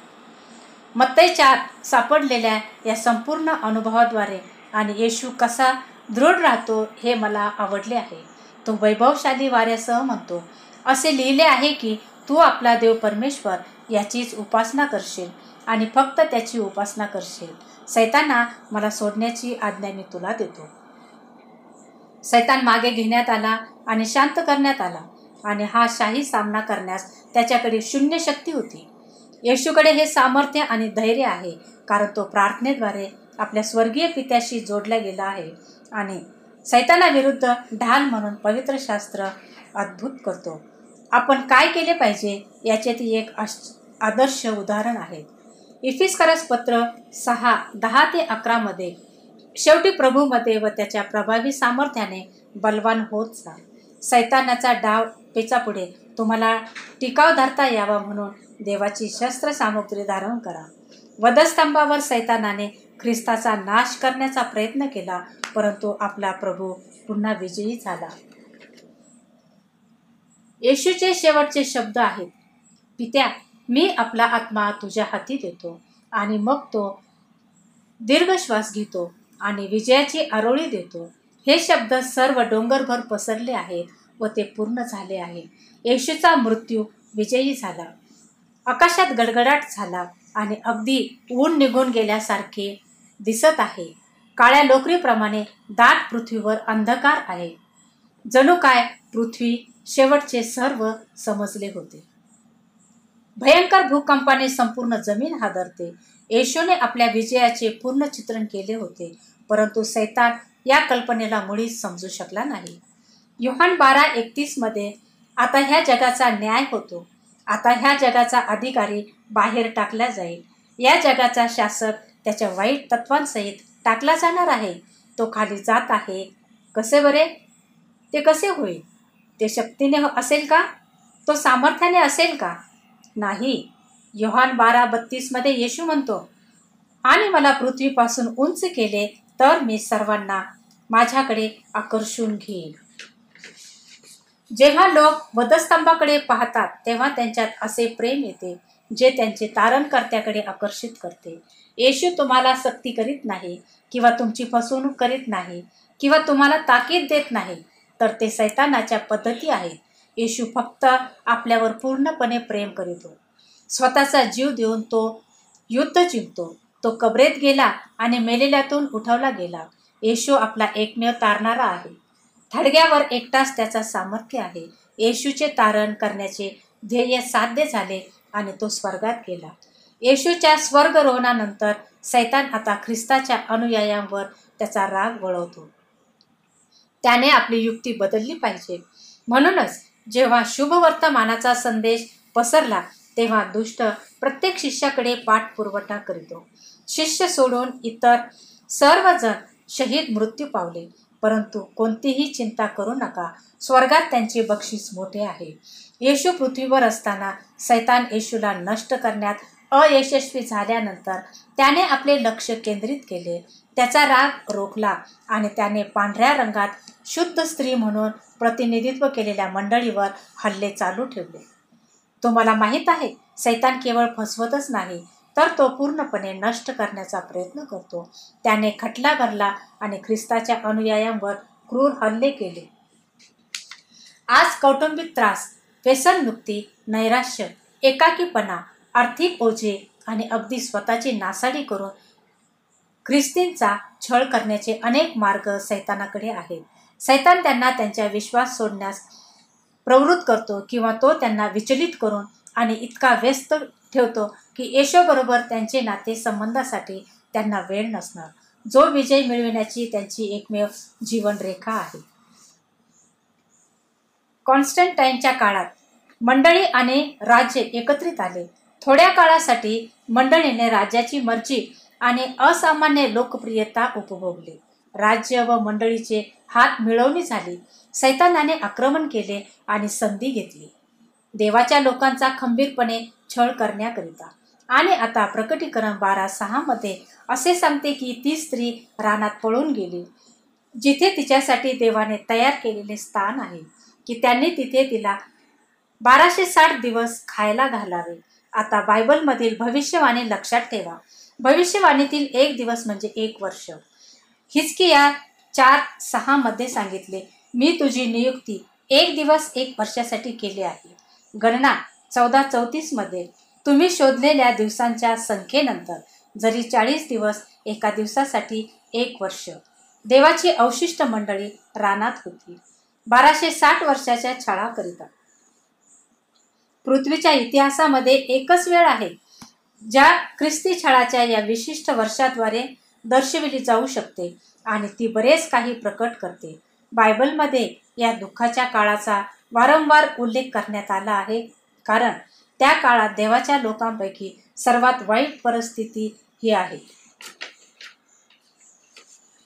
Speaker 1: मत्तईच्या सापडलेल्या या संपूर्ण अनुभवाद्वारे आणि येशू कसा दृढ राहतो हे मला आवडले आहे. तो वैभवशाली वाऱ्यासह म्हणतो असे लिहिले आहे की तू आपला देव परमेश्वर याचीच उपासना करशील. आणि फक्त त्याची उपासना करशील. सैताना मला सोडण्याची आज्ञा मी तुला देतो. सैतान मागे घेण्यात आला आणि शांत करण्यात आला. आणि हा शाही सामना करण्यास त्याच्याकडे शून्य शक्ती होती. येशूकडे हे सामर्थ्य आणि धैर्य आहे कारण तो प्रार्थनेद्वारे आपल्या स्वर्गीय पित्याशी जोडला गेला आहे आणि सैतानाविरुद्ध ढाल म्हणून पवित्र शास्त्र अद्भुत करतो. आपण काय केले पाहिजे याचे ती एक आदर्श उदाहरण आहे. इफिस्करस पत्र सहा दहा ते अकरामध्ये शेवटी प्रभूमध्ये व त्याच्या प्रभावी सामर्थ्याने बलवान होत जा. सैतानाचा डाव पेचापुढे. तुम्हाला टिकाव धरता यावा म्हणून देवाची शस्त्रसामुग्री धारण करा. वधस्तंभावर सैतानाने ख्रिस्ताचा नाश करण्याचा प्रयत्न केला परंतु आपला प्रभू पुन्हा विजयी झाला. येशूचे शेवटचे शब्द आहेत पित्या मी आपला आत्मा तुझ्या हाती देतो आणि मग तो दीर्घ श्वास घेतो आणि विजयाची आरोळी देतो. हे शब्द सर्व डोंगरभर पसरले आहेत व ते पूर्ण झाले आहे. येशूचा मृत्यू विजयी झाला. आकाशात गडगडाट झाला आणि अगदी ऊन निघून गेल्यासारखे दिसत आहे. काळ्या लोकरीप्रमाणे दाट पृथ्वीवर अंधकार आहे. जणू काय पृथ्वी शेवटचे सर्व समजले होते. भयंकर भूकंपाने संपूर्ण जमीन हादरते. येशूने आपल्या विजयाचे पूर्ण चित्रण केले होते परंतु सैतान या कल्पनेला मुळीच समजू शकला नाही. युहान बारा एकतीसमध्ये आता ह्या जगाचा न्याय होतो. आता ह्या जगाचा अधिकारी बाहेर टाकला जाईल. या जगाचा शासक त्याच्या वाईट तत्वांसहित टाकला जाणार आहे. तो खाली जात आहे. कसे बरे? ते कसे होईल? ते शक्तीने असेल का? तो सामर्थ्याने असेल का? नाही. योहान बारा बत्तीसमध्ये येशू म्हणतो आणि मला पृथ्वीपासून उंच केले तर मी सर्वांना माझ्याकडे आकर्षून घेईन. जेव्हा लोक वधस्तंभाकडे पाहतात तेव्हा त्यांच्यात असे प्रेम येते जे त्यांचे तारणकर्त्याकडे आकर्षित करते. येशू तुम्हाला सक्ती करीत नाही किंवा तुमची फसवणूक करीत नाही किंवा तुम्हाला ताकीद देत नाही तर ते सैतानाच्या पद्धती आहेत. येशू फक्त आपल्यावर पूर्णपणे प्रेम करीतो. स्वतःचा जीव देऊन तो युद्ध जिंकतो. तो कबरेत गेला आणि मेलेल्यातून उठवला गेला. येशू आपला एकमेव तारणारा आहे. थडग्यावर एकटाच त्याचा सामर्थ्य आहे. येशूचे तारण करण्याचे ध्येय साध्य झाले आणि तो स्वर्गात गेला. येशूच्या स्वर्गरोहणानंतर सैतान आता ख्रिस्ताच्या अनुयायांवर त्याचा राग वळवतो. त्याने आपली युक्ती बदलली पाहिजे. म्हणूनच जेव्हा शुभवर्तमानाचा संदेश पसरला तेव्हा दुष्ट प्रत्येक शिष्याकडे पाठपुरवठा करीतो. शिष्य सोडून इतर सर्वजण शहीद मृत्यू पावले. परंतु कोणतीही चिंता करू नका. स्वर्गात त्यांचे बक्षीस मोठे आहे. येशू पृथ्वीवर असताना सैतान येशूला नष्ट करण्यात अयशस्वी झाल्यानंतर त्याने आपले लक्ष केंद्रित केले. त्याचा राग रोखला आणि त्याने पांढऱ्या रंगात शुद्ध स्त्री म्हणून प्रतिनिधित्व केलेल्या मंडळीवर हल्ले चालू ठेवले. तुम्हाला माहीत आहे सैतान केवळ फसवतच नाही तर तो पूर्णपणे नष्ट करण्याचा प्रयत्न करतो. त्याने खटला भरला आणि ख्रिस्ताच्या अनुयायांवर क्रूर हल्ले केले. आज कौटुंबिक त्रास व्यसनमुक्ती नैराश्य एकाकीपणा आर्थिक ओझे आणि अगदी स्वतःची नासाडी करून ख्रिस्तींचा छळ करण्याचे अनेक मार्ग सैतानाकडे आहेत. सैतान त्यांना त्यांच्या विश्वास सोडण्यास प्रवृत्त करतो किंवा तो त्यांना विचलित करून आणि इतका व्यस्त ठेवतो की येशोबरोबर त्यांचे नाते संबंधासाठी त्यांना वेळ नसणार. जो विजय मिळविण्याची त्यांची एकमेव जीवनरेखा आहे. कॉन्स्टंटाईनच्या काळात मंडळी आणि राज्य एकत्रित आले. थोड्या काळासाठी मंडळीने राज्याची मर्जी आणि असामान्य लोकप्रियता उपभोगली. राज्य व मंडळीचे हात मिळवणी झाली. सैतानाने आक्रमण केले आणि संधी घेतली. देवाच्या लोकांचा खंबीरपणे छळ करण्याकरिता. आणि आता प्रकटीकरण बारा सहामध्ये असे सांगते की ती स्त्री रानात पळून गेली. जिथे तिच्यासाठी देवाने तयार केलेले स्थान आहे की त्यांनी तिथे तिला बाराशे साठ दिवस खायला घालावे. आता बायबलमधील भविष्यवाणी लक्षात ठेवा. भविष्यवाणीतील एक दिवस म्हणजे एक वर्ष. हिचकिया चार सहामध्ये सांगितले मी तुझी नियुक्ती एक दिवस एक वर्षासाठी केली आहे. गणना चौदा चौतीसमध्ये तुम्ही शोधलेल्या दिवसांच्या संख्येनंतर जरी चाळीस दिवस एका दिवसासाठी एक वर्ष. देवाची अवशिष्ट मंडळी रानात होती. बाराशे साठ वर्षाच्या छळाकरिता. पृथ्वीच्या इतिहासामध्ये एकच वेळ आहे. ज्या ख्रिस्ती छळाच्या या विशिष्ट वर्षाद्वारे दर्शविली जाऊ शकते आणि ती बरेच काही प्रकट करते. बायबलमध्ये या दुःखाच्या काळाचा वारंवार उल्लेख करण्यात आला आहे. कारण त्या काळात देवाच्या लोकांपैकी सर्वात वाईट परिस्थिती ही आहे.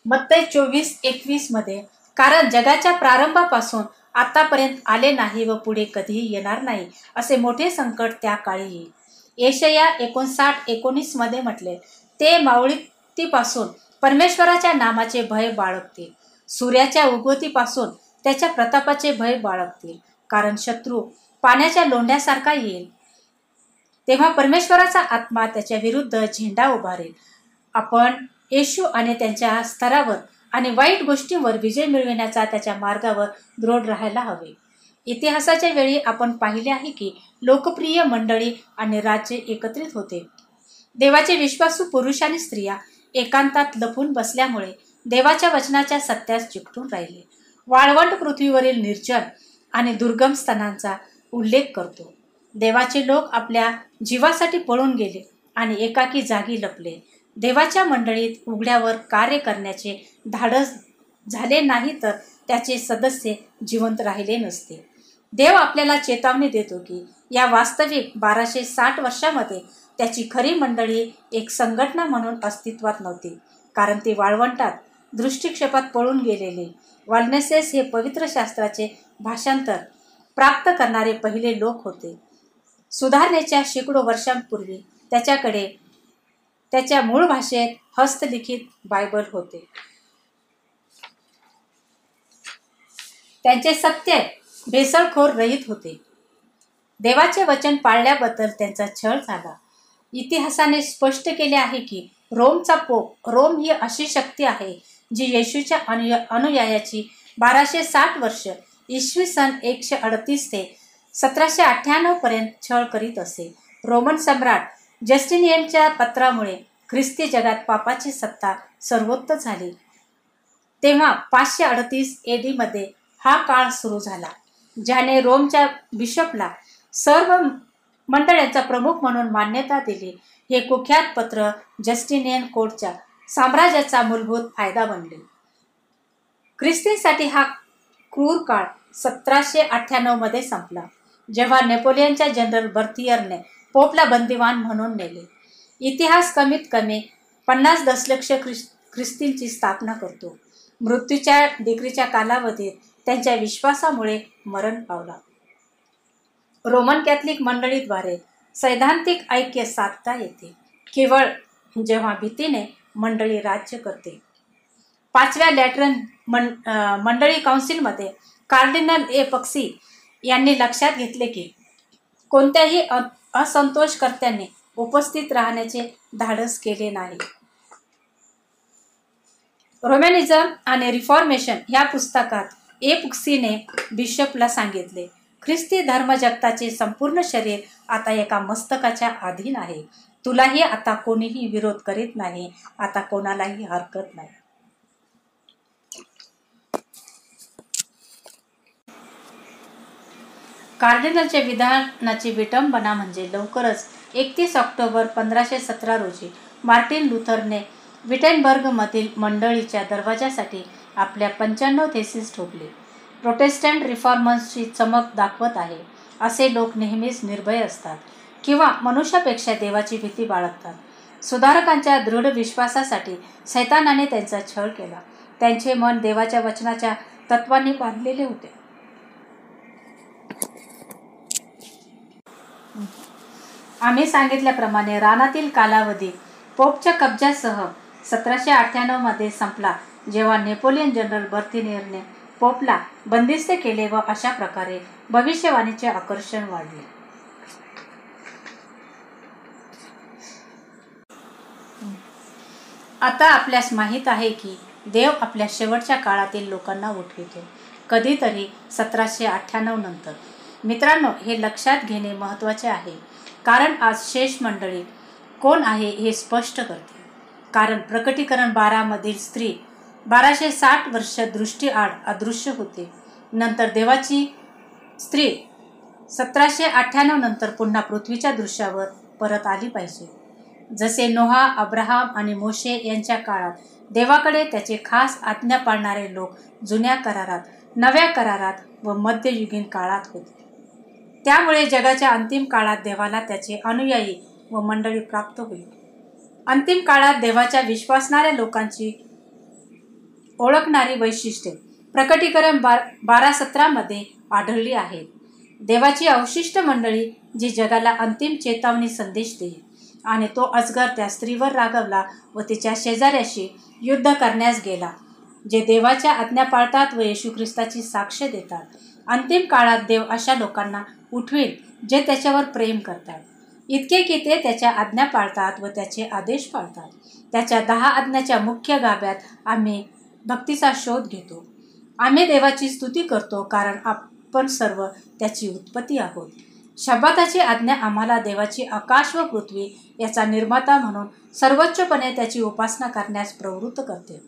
Speaker 1: मत्तय चोवीस एकवीसमध्ये कारण जगाच्या प्रारंभापासून आतापर्यंत आले नाही व पुढे कधीही येणार नाही असे मोठे संकट त्या काळी येईल. एशया एकोणसाठ एकोणीसमध्ये म्हटले ते मावळीतीपासून परमेश्वराच्या नामाचे भय बाळगतील. सूर्याच्या उगवतीपासून त्याच्या प्रतापाचे भय बाळगतील. कारण शत्रू पाण्याच्या लोंढ्यासारखा येईल. तेव्हा परमेश्वराचा आत्मा त्याच्या विरुद्ध झेंडा उभारेल. आपण येशू आणि त्यांच्या स्तरावर आणि वाईट गोष्टींवर विजय मिळविण्याचा त्याच्या मार्गावर दृढ राहायला हवे. इतिहासाच्या वेळी आपण पाहिले आहे की लोकप्रिय मंडळी आणि राज्य एकत्रित होते. देवाचे विश्वासू पुरुष आणि स्त्रिया एकांतात लपून बसल्यामुळे देवाच्या वचनाच्या सत्यास चिकटून राहिले. वाळवंट पृथ्वीवरील निर्जन आणि दुर्गम स्थानांचा उल्लेख करतो. देवाचे लोक आपल्या जीवासाठी पळून गेले आणि एकाकी जागी लपले. देवाच्या मंडळीत उघड्यावर कार्य करण्याचे धाडस झाले नाही तर त्याचे सदस्य जिवंत राहिले नसते. देव आपल्याला चेतावणी देतो की या वास्तविक बाराशे साठ वर्षामध्ये त्याची खरी मंडळी एक संघटना म्हणून अस्तित्वात नव्हती. कारण ती वाळवंटात दृष्टिक्षेपात पळून गेलेले वाल्नेसेस हे पवित्र शास्त्राचे भाषांतर प्राप्त करणारे पहिले लोक होते. सुधारणेच्या शेकडो वर्षांपूर्वी त्याच्याकडे त्याच्या मूळ भाषेत हस्तलिखित बायबल होते. त्यांचे सत्य भेसळखोर रहित होते. देवाचे वचन पाळल्याबद्दल त्यांचा छळ झाला. इतिहासाने स्पष्ट केले आहे की रोमचा पोप रोम ही अशी शक्ती आहे जी येशूच्या अनुया अनुयायाची बाराशे साठ वर्ष इसवी सन एकशे अडतीस ते सतराशे अठ्ठ्याण्णवपर्यंत छळ करीत असे. रोमन सम्राट जस्टिनियनच्या पत्रामुळे ख्रिस्ती जगात पापाची सत्ता सर्वोत्त झाली. तेव्हा पाचशे अडतीस ए डीमध्ये हा काळ सुरू झाला. ज्याने रोमच्या बिशपला सर्व मंडळांचा प्रमुख म्हणून मान्यता दिली. हे कुख्यात पत्र जस्टिनियन कोर्टच्या साम्राज्याचा मूलभूत फायदा बनले. ख्रिस्तीसाठी हा क्रूर काळ सतराशे अठ्ठ्याण्णवमध्ये संपला जेव्हा नेपोलियनच्या जनरल बर्थियरने पोपला बंदिवान म्हणून नेले. इतिहास कमीत कमी पन्नास दशलक्ष ख्रिस ख्रिस्तींची स्थापना करतो. मृत्यूच्या डिग्रीच्या कालावधीत त्यांच्या विश्वासामुळे मरण पावला. रोमन कॅथलिक मंडळीद्वारे सैद्धांतिक ऐक्य साधता येते. केवळ जेव्हा भीतीने मंडळी राज्य करते. पाचव्या लॅटरन मं मंडळी काउन्सिलमध्ये कार्डिनल ए. पक्षी यांनी लक्षात घेतले की कोणत्याही असंतोषकर्त्यांनी उपस्थित राहण्याचे धाडस केले नाही. रोमॅनिझम आणि रिफॉर्मेशन या पुस्तकात ए पुक्सीने बिशपला सांगितले ख्रिस्ती धर्म जगताचे संपूर्ण शरीर आता एका मस्तकाच्या अधीन आहे. तुलाही आता कोणीही विरोध करीत नाही आता कोणालाही हरकत नाही. कार्डिनलच्या विधानाची विटंबना म्हणजे लवकरच एकतीस ऑक्टोबर पंधराशे सतरा रोजी मार्टिन लुथरने विटेनबर्गमधील मंडळीच्या दरवाजासाठी आपल्या पंच्याण्णव थेसिस ठोकले. प्रोटेस्टंट रिफॉर्मर्सची चमक दाखवत आहे. असे लोक नेहमीच निर्भय असतात किंवा मनुष्यापेक्षा देवाची भीती बाळगतात. सुधारकांच्या दृढ विश्वासासाठी सैतानाने त्यांचा छळ केला. त्यांचे मन देवाच्या वचनाच्या तत्वांनी बांधलेले होते. आम्ही सांगितल्याप्रमाणे रानातील कालावधी पोपच्या कब्जासह सतराशे अठ्ठ्याण्णवमध्ये संपला. जेव्हा नेपोलियन जनरल बर्थिनियरने पोपला बंदिस्त केले व अशा प्रकारे भविष्यवाणीचे आकर्षण वाढले. आता आपल्यास माहीत आहे की देव आपल्या शेवटच्या काळातील लोकांना उठवितो. कधीतरी सतराशे अठ्ठ्याण्णव नंतर. मित्रांनो हे लक्षात घेणे महत्त्वाचे आहे. कारण आज शेष मंडळी कोण आहे हे स्पष्ट करते कारण प्रकटीकरण बारामधील स्त्री बाराशे साठ वर्ष दृष्टीआड अदृश्य होते. नंतर देवाची स्त्री सतराशे अठ्ठ्याण्णव नंतर पुन्हा पृथ्वीच्या दृश्यावर परत आली पाहिजे. जसे नोहा अब्राहम आणि मोशे यांच्या काळात देवाकडे त्याचे खास आज्ञा पाळणारे लोक जुन्या करारात नव्या करारात व मध्ययुगीन काळात होते. त्यामुळे जगाच्या अंतिम काळात देवाला त्याचे अनुयायी व मंडळी प्राप्त होईल. अंतिम काळात देवाच्या विश्वासणाऱ्या लोकांची ओळखणारी वैशिष्ट्ये प्रकटीकरण बार बारा सतरामध्ये आढळली आहेत. देवाची अवशिष्ट मंडळी जी जगाला अंतिम चेतावणी संदेश देईल आणि तो अजगर त्या स्त्रीवर रागवला व तिच्या शेजाऱ्याशी युद्ध करण्यास गेला जे देवाच्या आज्ञा पाळतात व येशू ख्रिस्ताची साक्ष देतात. अंतिम काळात देव अशा लोकांना उठवेल जे त्याच्यावर प्रेम करतात. इतके की ते त्याच्या आज्ञा पाळतात व त्याचे आदेश पाळतात. त्याच्या दहा आज्ञाच्या मुख्य गाभ्यात आम्ही भक्तीचा शोध घेतो. आम्ही देवाची स्तुती करतो कारण आपण सर्व त्याची उत्पत्ती आहोत. शब्दाची आज्ञा आम्हाला देवाची आकाश व पृथ्वी याचा निर्माता म्हणून सर्वोच्चपणे त्याची उपासना करण्यास प्रवृत्त करते.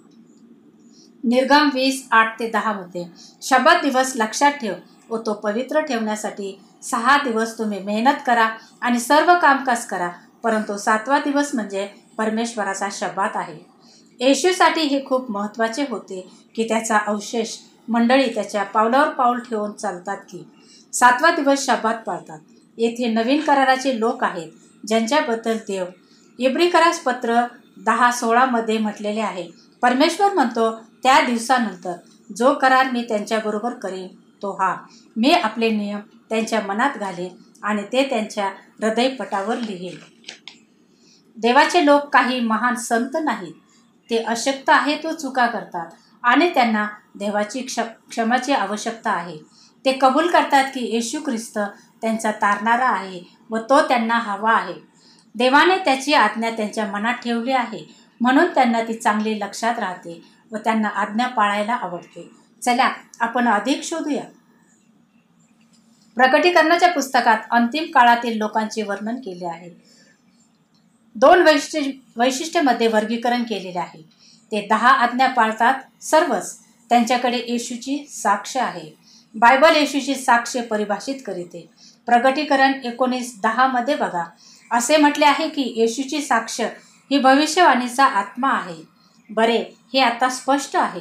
Speaker 1: निर्गम वीस आठ ते दहामध्ये शब्द दिवस लक्षात ठेव व तो पवित्र ठेवण्यासाठी सहा दिवस तुम्ही मेहनत करा आणि सर्व कामकाज करा परंतु सातवा दिवस म्हणजे परमेश्वराचा शब्दात आहे. येशूसाठी हे खूप महत्त्वाचे होते की त्याचा अवशेष मंडळी त्याच्या पावलावर पाऊल ठेवून चालतात की सातवा दिवस शब्दात पाळतात. येथे नवीन कराराचे लोक आहेत ज्यांच्याबद्दल देव इब्रिकरास पत्र दहा सोळामध्ये म्हटलेले आहे. परमेश्वर म्हणतो त्या दिवसानंतर जो करार मी त्यांच्याबरोबर करीन तो हा. मी आपले नियम त्यांच्या मनात घालेन आणि ते त्यांच्या हृदयपटावर लिहीन. देवाचे लोक काही महान संत नाहीत. ते अशक्त आहे तो चुका करतात आणि त्यांना देवाची क्ष क्षमाची आवश्यकता आहे. ते कबूल करतात की येशू ख्रिस्त त्यांचा तारणारा आहे व तो त्यांना हवा आहे. देवाने त्याची आज्ञा त्यांच्या मनात ठेवली आहे. म्हणून त्यांना ती चांगली लक्षात राहते व त्यांना आज्ञा पाळायला आवडते. चला आपण अधिक शोधूया. प्रकटीकरणाच्या पुस्तकात अंतिम काळातील लोकांचे वर्णन केले आहे. दोन वैशिष्ट्य वैशिष्ट्यामध्ये वर्गीकरण केलेले आहे. ते दहा आज्ञा पाळतात सर्वच. त्यांच्याकडे येशूची साक्ष आहे. बायबल येशूची साक्ष परिभाषित करीते. प्रगटीकरण एकोणीस दहामध्ये बघा. असे म्हटले आहे की येशूची साक्ष ही भविष्यवाणीचा आत्मा आहे. बरे हे आता स्पष्ट आहे.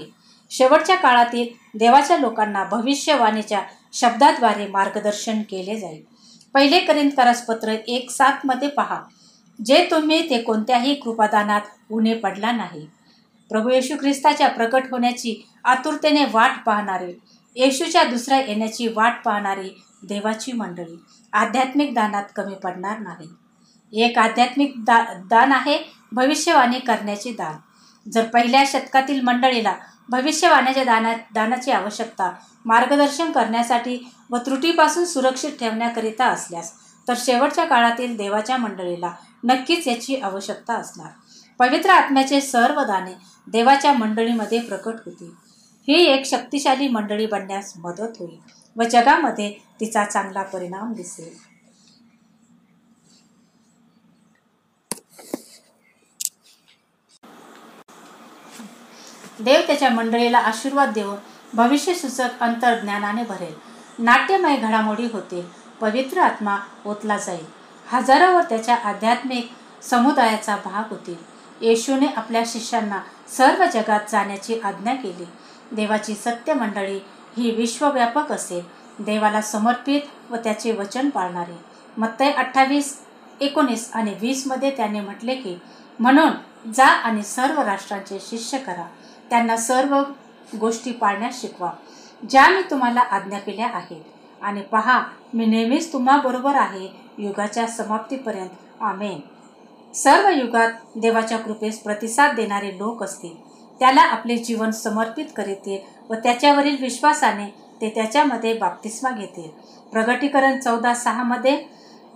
Speaker 1: शेवटच्या काळातील देवाच्या लोकांना भविष्यवाणीच्या शब्दाद्वारे मार्गदर्शन केले जाईल. पहिले करीन करसपत्र एक सातमध्ये पहा. जे तुम्ही ते कोणत्याही कृपादानात उणे पडला नाही. प्रभू येशू ख्रिस्ताच्या प्रकट होण्याची आतुरतेने वाट पाहणारे येशूच्या दुसऱ्या येण्याची वाट पाहणारी देवाची मंडळी आध्यात्मिक दानात कमी पडणार नाही. एक आध्यात्मिक दा दान आहे भविष्यवाणी करण्याचे दान. जर पहिल्या शतकातील मंडळीला भविष्यवाण्याच्या दाना दानाची आवश्यकता मार्गदर्शन करण्यासाठी व त्रुटीपासून सुरक्षित ठेवण्याकरिता असल्यास तर शेवटच्या काळातील देवाच्या मंडळीला नक्कीच याची आवश्यकता असणार. पवित्र आत्म्याचे सर्व दाने देवाच्या मंडळीमध्ये प्रकट होतील ही एक शक्तिशाली मंडळी बनण्यास मदत होईल व जगामध्ये तिचा चांगला परिणाम दिसेल. देव त्याच्या मंडळीला आशीर्वाद देऊन भविष्य सुचक अंतर्ज्ञानाने भरेल. नाट्यमय घडामोडी होतील पवित्र आत्मा ओतला जाईल. हजारोवर त्याच्या आध्यात्मिक समुदायाचा भाग होतील. येशूने आपल्या शिष्यांना सर्व जगात जाण्याची आज्ञा केली. देवाची सत्य मंडळी ही विश्वव्यापक असेल. देवाला समर्पित व त्याचे वचन पाळणारे. मत्तय अठ्ठावीस एकोणीस आणि वीसमध्ये त्याने म्हटले की म्हणून जा आणि सर्व राष्ट्रांचे शिष्य करा. त्यांना सर्व गोष्टी पाळण्यास शिकवा. ज्या मी तुम्हाला आज्ञा केल्या आहेत. आणि पहा मी नेहमीच तुम्हाबरोबर आहे. युगाच्या समाप्तीपर्यंत. आमेन. सर्व युगात देवाच्या कृपेस प्रतिसाद देणारे लोक असतील. त्याला आपले जीवन समर्पित करीतील व त्याच्यावरील विश्वासाने ते त्याच्यामध्ये बाप्तिस्मा घेतील. प्रगटीकरण चौदा सहामध्ये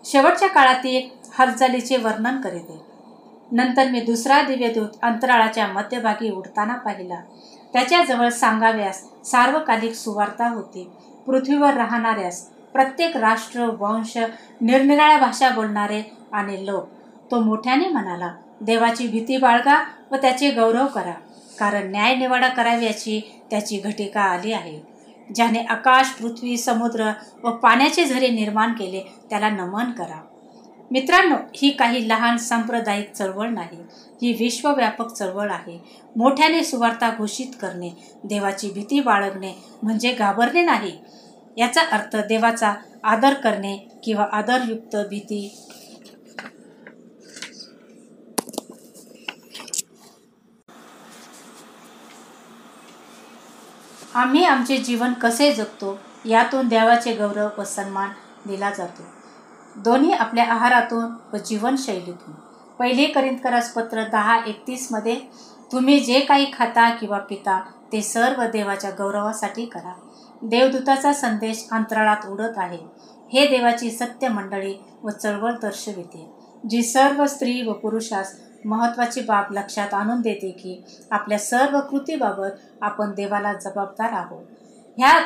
Speaker 1: शेवटच्या काळातील हालचालीचे वर्णन करीते. नंतर मी दुसरा दिव्यदूत अंतराळाच्या मध्यभागी उडताना पाहिला. त्याच्याजवळ सांगाव्यास सार्वकालिक सुवार्ता होती. पृथ्वीवर राहणाऱ्यास प्रत्येक राष्ट्र वंश निरनिराळ्या भाषा बोलणारे आणि लोक. तो मोठ्याने म्हणाला देवाची भीती बाळगा व त्याचे गौरव करा. कारण न्याय निवाडा कराव्याची त्याची घटिका आली आहे. ज्याने आकाश पृथ्वी समुद्र व पाण्याचे झरे निर्माण केले त्याला नमन करा. मित्रांनो ही काही लहान सांप्रदायिक चळवळ नाही. ही विश्वव्यापक चळवळ आहे. मोठ्याने सुवार्ता घोषित करणे देवाची भीती बाळगणे म्हणजे घाबरणे नाही. याचा अर्थ देवाचा आदर करणे किंवा आदरयुक्त भीती. आम्ही आमचे जीवन कसे जगतो यातून देवाचे गौरव व सन्मान दिला जातो. दोन्ही आपल्या आहारातून व जीवनशैलीतून. पहिले करिंदकरास पत्र दहा एकतीसमध्ये तुम्ही जे काही खाता किंवा पिता ते सर्व देवाच्या गौरवासाठी करा. देवदूताचा संदेश अंतराळात उडत आहे. हे देवाची सत्य मंडळी व चळवळ दर्शविते. जी सर्व स्त्री व पुरुषास महत्त्वाची बाब लक्षात आणून देते की आपल्या सर्व कृतीबाबत आपण देवाला जबाबदार आहोत. ह्या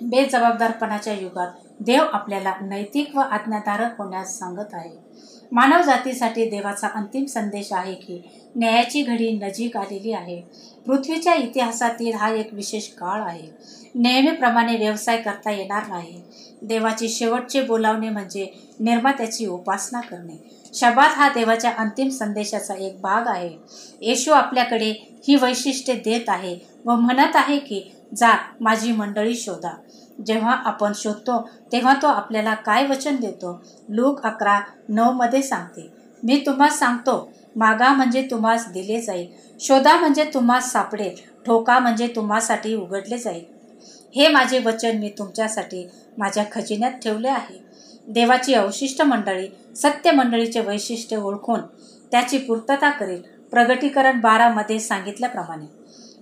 Speaker 1: बेजबाबदारपणाच्या युगात देव आपल्याला नैतिक व आज्ञाधारक होण्यास सांगत आहे. मानवजातीसाठी देवाचा अंतिम संदेश आहे की न्यायाची घडी नजीक आलेली आहे. पृथ्वीच्या इतिहासातील हा एक विशेष काळ आहे. नेहमीप्रमाणे व्यवसाय करता येणार नाही. देवाची शेवटचे बोलावणे म्हणजे निर्मात्याची उपासना करणे. शबात हा देवाच्या अंतिम संदेशाचा एक भाग आहे. येशू आपल्याकडे ही वैशिष्ट्ये देत आहे व म्हणत आहे की जा माझी मंडळी शोधा. जेव्हा आपण शोधतो तेव्हा तो आपल्याला काय वचन देतो? लोक अकरा नऊमध्ये सांगते. मी तुम्हाला सांगतो मागा म्हणजे तुम्हास दिले जाईल. शोधा म्हणजे तुम्हास सापडेल. ठोका म्हणजे तुम्हासाठी उघडले जाईल. हे माझे वचन मी तुमच्यासाठी माझ्या खजिन्यात ठेवले आहे. देवाची अवशिष्ट मंडळी सत्य मंडळीचे वैशिष्ट्य ओळखून त्याची पूर्तता करेल. प्रगटीकरण बारामध्ये सांगितल्याप्रमाणे.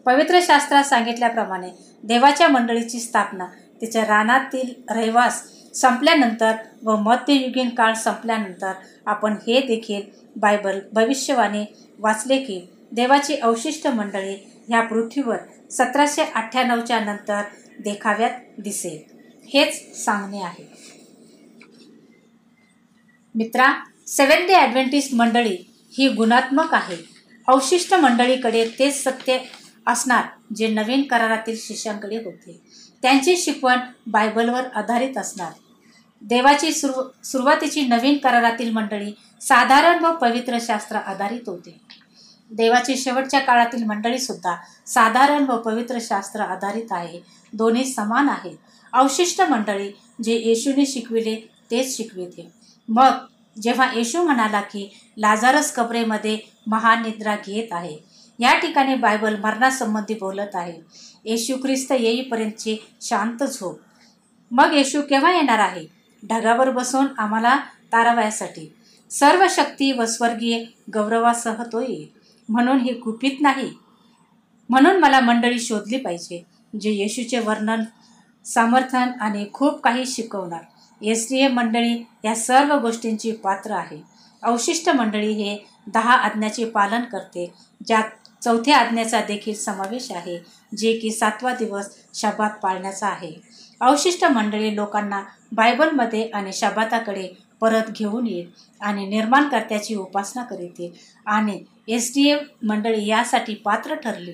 Speaker 1: पवित्र शास्त्रात सांगितल्याप्रमाणे देवाच्या मंडळीची स्थापना तिच्या रानातील रहिवास संपल्यानंतर व मध्ययुगीन काळ संपल्यानंतर आपण हे देखील बायबल भविष्यवाणी वाचले की देवाची अवशिष्ट मंडळी ह्या पृथ्वीवर सतराशे अठ्ठ्याण्णवच्या नंतर देखाव्यात दिसेल. हेच सांगणे आहे. मित्रा सेवन डे ॲडव्हेंटिस्ट मंडळी ही गुणात्मक आहे. अवशिष्ट मंडळीकडे तेच सत्य असणार जे नवीन करारातील शिष्यांकडे होते. त्यांची शिकवण बायबलवर आधारित असणार. देवाची सुरू सुरुवातीची नवीन करारातील मंडळी साधारण व पवित्र शास्त्र आधारित होते. देवाची शेवटच्या काळातील मंडळीसुद्धा साधारण व पवित्र शास्त्र आधारित आहे. दोन्ही समान आहेत. अवशिष्ट मंडळी जे येशूने शिकविले तेच शिकविते. मग जेव्हा येशू म्हणाला की लाजारस कबरेमध्ये महान निद्रा घेत आहे या ठिकाणी बायबल मरणासंबंधी बोलत आहे. येशू ख्रिस्त येईपर्यंतची शांत झोप. मग येशू केव्हा येणार आहे? ढगावर बसून आम्हाला तारावयासाठी. सर्व शक्ती व स्वर्गीय गौरवासह तो येईल. म्हणून हे गुपित नाही. म्हणून मला मंडळी शोधली पाहिजे जे येशूचे वर्णन समर्थन आणि खूप काही शिकवणार. एस डी ए मंडळी या सर्व गोष्टींची पात्र आहे. अवशिष्ट मंडळी हे दहा आज्ञाचे पालन करते ज्यात चौथ्या आज्ञेचा देखील समावेश आहे. जे की सातवा दिवस शबात पाळण्याचा आहे. अवशिष्ट मंडळी लोकांना बायबलमध्ये आणि शबाताकडे परत घेऊन येईल आणि निर्माणकर्त्याची उपासना करीत आणि एस डी एफ मंडळी यासाठी पात्र ठरली.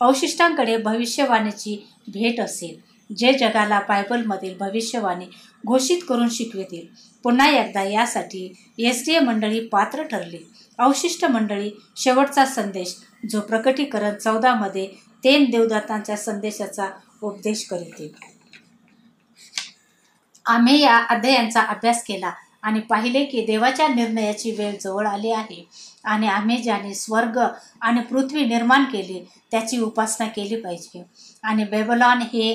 Speaker 1: अवशिष्टांकडे भविष्यवाणीची भेट असेल जे जगाला बायबलमधील भविष्यवाणी घोषित करून शिकवितील. पुन्हा एकदा यासाठी एस डी ए मंडळी पात्र ठरली. अवशिष्ट मंडळी शेवटचा संदेश जो प्रकटीकरण चौदामध्ये तेन देवदत्तांच्या संदेशाचा उपदेश करीते आम्ही या अध्यायांचा अभ्यास केला आणि पाहिले की देवाच्या निर्णयाची वेळ जवळ आली आहे आणि आम्ही ज्याने स्वर्ग आणि पृथ्वी निर्माण केली त्याची उपासना केली पाहिजे. आणि बेबलॉन हे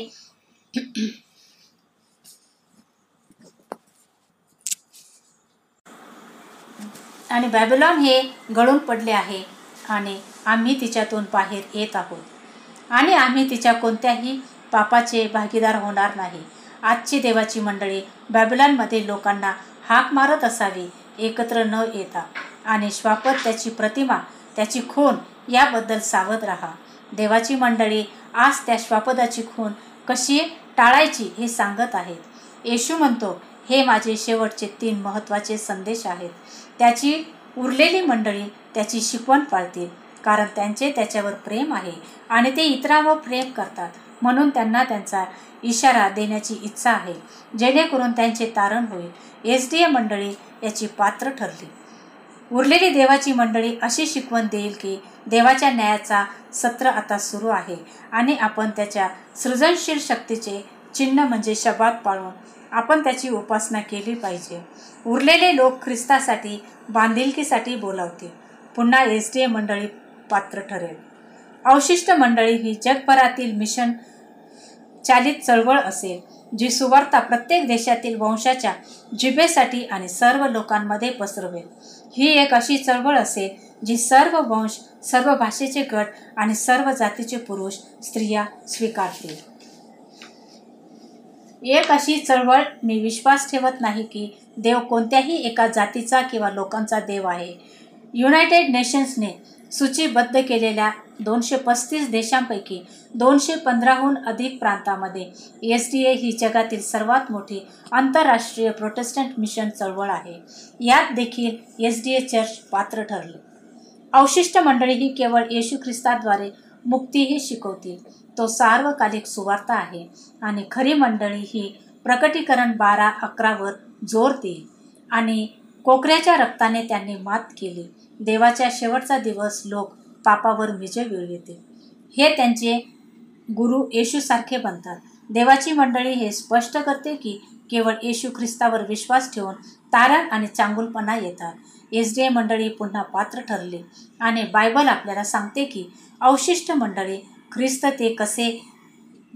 Speaker 1: आणि बॅबलॉन हे गळून पडले आहे आणि आम्ही तिच्यातून बाहेर येत आहोत. आणि आम्ही तिच्या कोणत्याही पापाचे भागीदार होणार नाही. आजची देवाची मंडळी बॅबलॉनमध्ये लोकांना हाक मारत असावी एकत्र न येता. आणि श्वापत त्याची प्रतिमा त्याची खून याबद्दल सावध राहा. देवाची मंडळी आज त्या श्वापदाची खून कशी टाळायची हे सांगत आहेत. येशू म्हणतो हे माझे शेवटचे तीन महत्त्वाचे संदेश आहेत. त्याची उरलेली मंडळी त्याची शिकवण पाळतील. कारण त्यांचे त्याच्यावर प्रेम आहे आणि ते इतरांवर प्रेम करतात. म्हणून त्यांना त्यांचा इशारा देण्याची इच्छा आहे जेणेकरून त्यांचे तारण होईल. एस डी ए मंडळी याची पात्र ठरली. उरलेली देवाची मंडळी अशी शिकवण देईल की देवाच्या न्यायाचा सत्र आता सुरू आहे आणि आपण त्याच्या सृजनशील शक्तीचे चिन्ह म्हणजे शबाद पाळून आपण त्याची उपासना केली पाहिजे. उरलेले लोक ख्रिस्तासाठी बांधिलकीसाठी बोलावतील. पुन्हा एस डी ए मंडळी पात्र ठरेल. अवशिष्ट मंडळी ही जगभरातील मिशन चालित चळवळ असेल जी सुवार्ता प्रत्येक देशातील वंशाच्या जिभेसाठी आणि सर्व लोकांमध्ये पसरवेल. ही एक अशी चळवळ असेल जी सर्व वंश सर्व भाषेचे गट आणि सर्व जातीचे पुरुष स्त्रिया स्वीकारतील. एक अशी चळवळ मी विश्वास ठेवत नाही की देव कोणत्याही एका जातीचा किंवा लोकांचा देव आहे. युनायटेड नेशन्सने सूचीबद्ध केलेल्या दोनशे पस्तीस देशांपैकी दोनशे पंधराहून अधिक प्रांतामध्ये एस डी ए ही जगातील सर्वात मोठी आंतरराष्ट्रीय प्रोटेस्टंट मिशन चळवळ आहे. यात देखील एस डी ए चर्च पात्र ठरले. अवशिष्ट मंडळी ही केवळ येशू ख्रिस्ताद्वारे मुक्तीही शिकवतील. तो सार्वकालिक सुवार्ता आहे आणि खरी मंडळी ही प्रकटीकरण बारा अकरावर जोर देईल आणि कोकऱ्याच्या रक्ताने त्यांनी मात केली. देवाच्या शेवटचा दिवस लोक पापावर विजय मिळविते हे त्यांचे गुरु येशूसारखे बनतात. देवाची मंडळी हे स्पष्ट करते की केवळ येशू ख्रिस्तावर विश्वास ठेवून तारण आणि चांगुलपणा येतात. एस डी ए मंडळी पुन्हा पात्र ठरले आणि बायबल आपल्याला सांगते की अवशिष्ट मंडळी ख्रिस्त ते कसे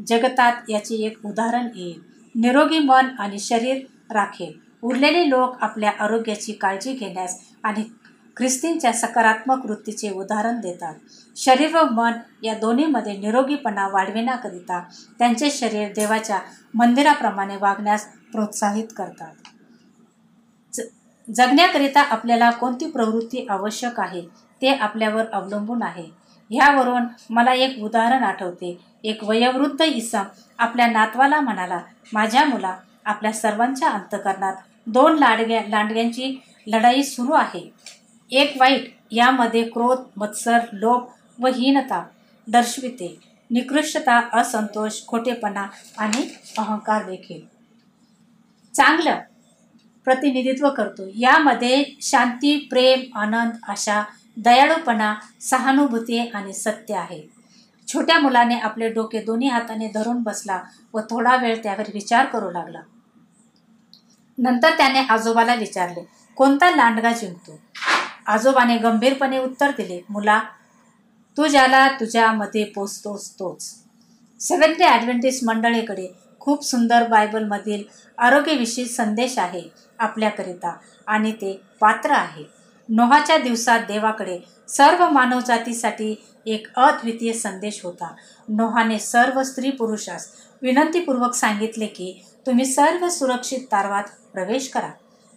Speaker 1: जगतात याचे एक उदाहरण येईल निरोगी मन आणि शरीर राखेल उरलेले लोक आपल्या आरोग्याची काळजी घेण्यास आणि ख्रिस्तींच्या सकारात्मक वृत्तीचे उदाहरण देतात. शरीर व मन या दोन्हीमध्ये निरोगीपणा वाढविण्याकरिता त्यांचे शरीर देवाच्या मंदिराप्रमाणे वागण्यास प्रोत्साहित करतात. ज जगण्याकरिता आपल्याला कोणती प्रवृत्ती आवश्यक आहे ते आपल्यावर अवलंबून आहे. ह्यावरून मला एक उदाहरण आठवते. एक वयोवृद्ध इसम आपल्या नातवाला म्हणाला माझ्या मुला आपल्या सर्वांच्या अंतकरणात दोन लाडग्या लांडग्यांची लढाई सुरू आहे. एक वाईट यामध्ये क्रोध मत्सर लोभ व हीनता दर्शविते. निकृष्टता असंतोष खोटेपणा आणि अहंकार देखील. चांगलं प्रतिनिधित्व करतो. यामध्ये शांती प्रेम आनंद आशा दयाळूपणा सहानुभूती आणि सत्य आहे. छोट्या मुलाने आपले डोके दोन्ही हाताने धरून बसला व थोडा वेळ त्यावर विचार करू लागला. नंतर त्याने आजोबाला विचारले कोणता लांडगा जिंकतो? आजोबाने गंभीरपणे उत्तर दिले मुला तू ज्याला तुझ्या मते पोचतोस तोच. सेवन डे ॲडव्हेंटिस्ट मंडळीकडे खूप सुंदर बायबलमधील आरोग्यविषयी संदेश आहे आपल्याकरिता आणि ते पात्र आहे. नोहाच्या दिवसात देवाकडे सर्व मानवजातीसाठी एक अद्वितीय संदेश होता. नोहाने सर्व स्त्री पुरुषास विनंतीपूर्वक सांगितले की तुम्ही सर्व सुरक्षित तारवात प्रवेश करा.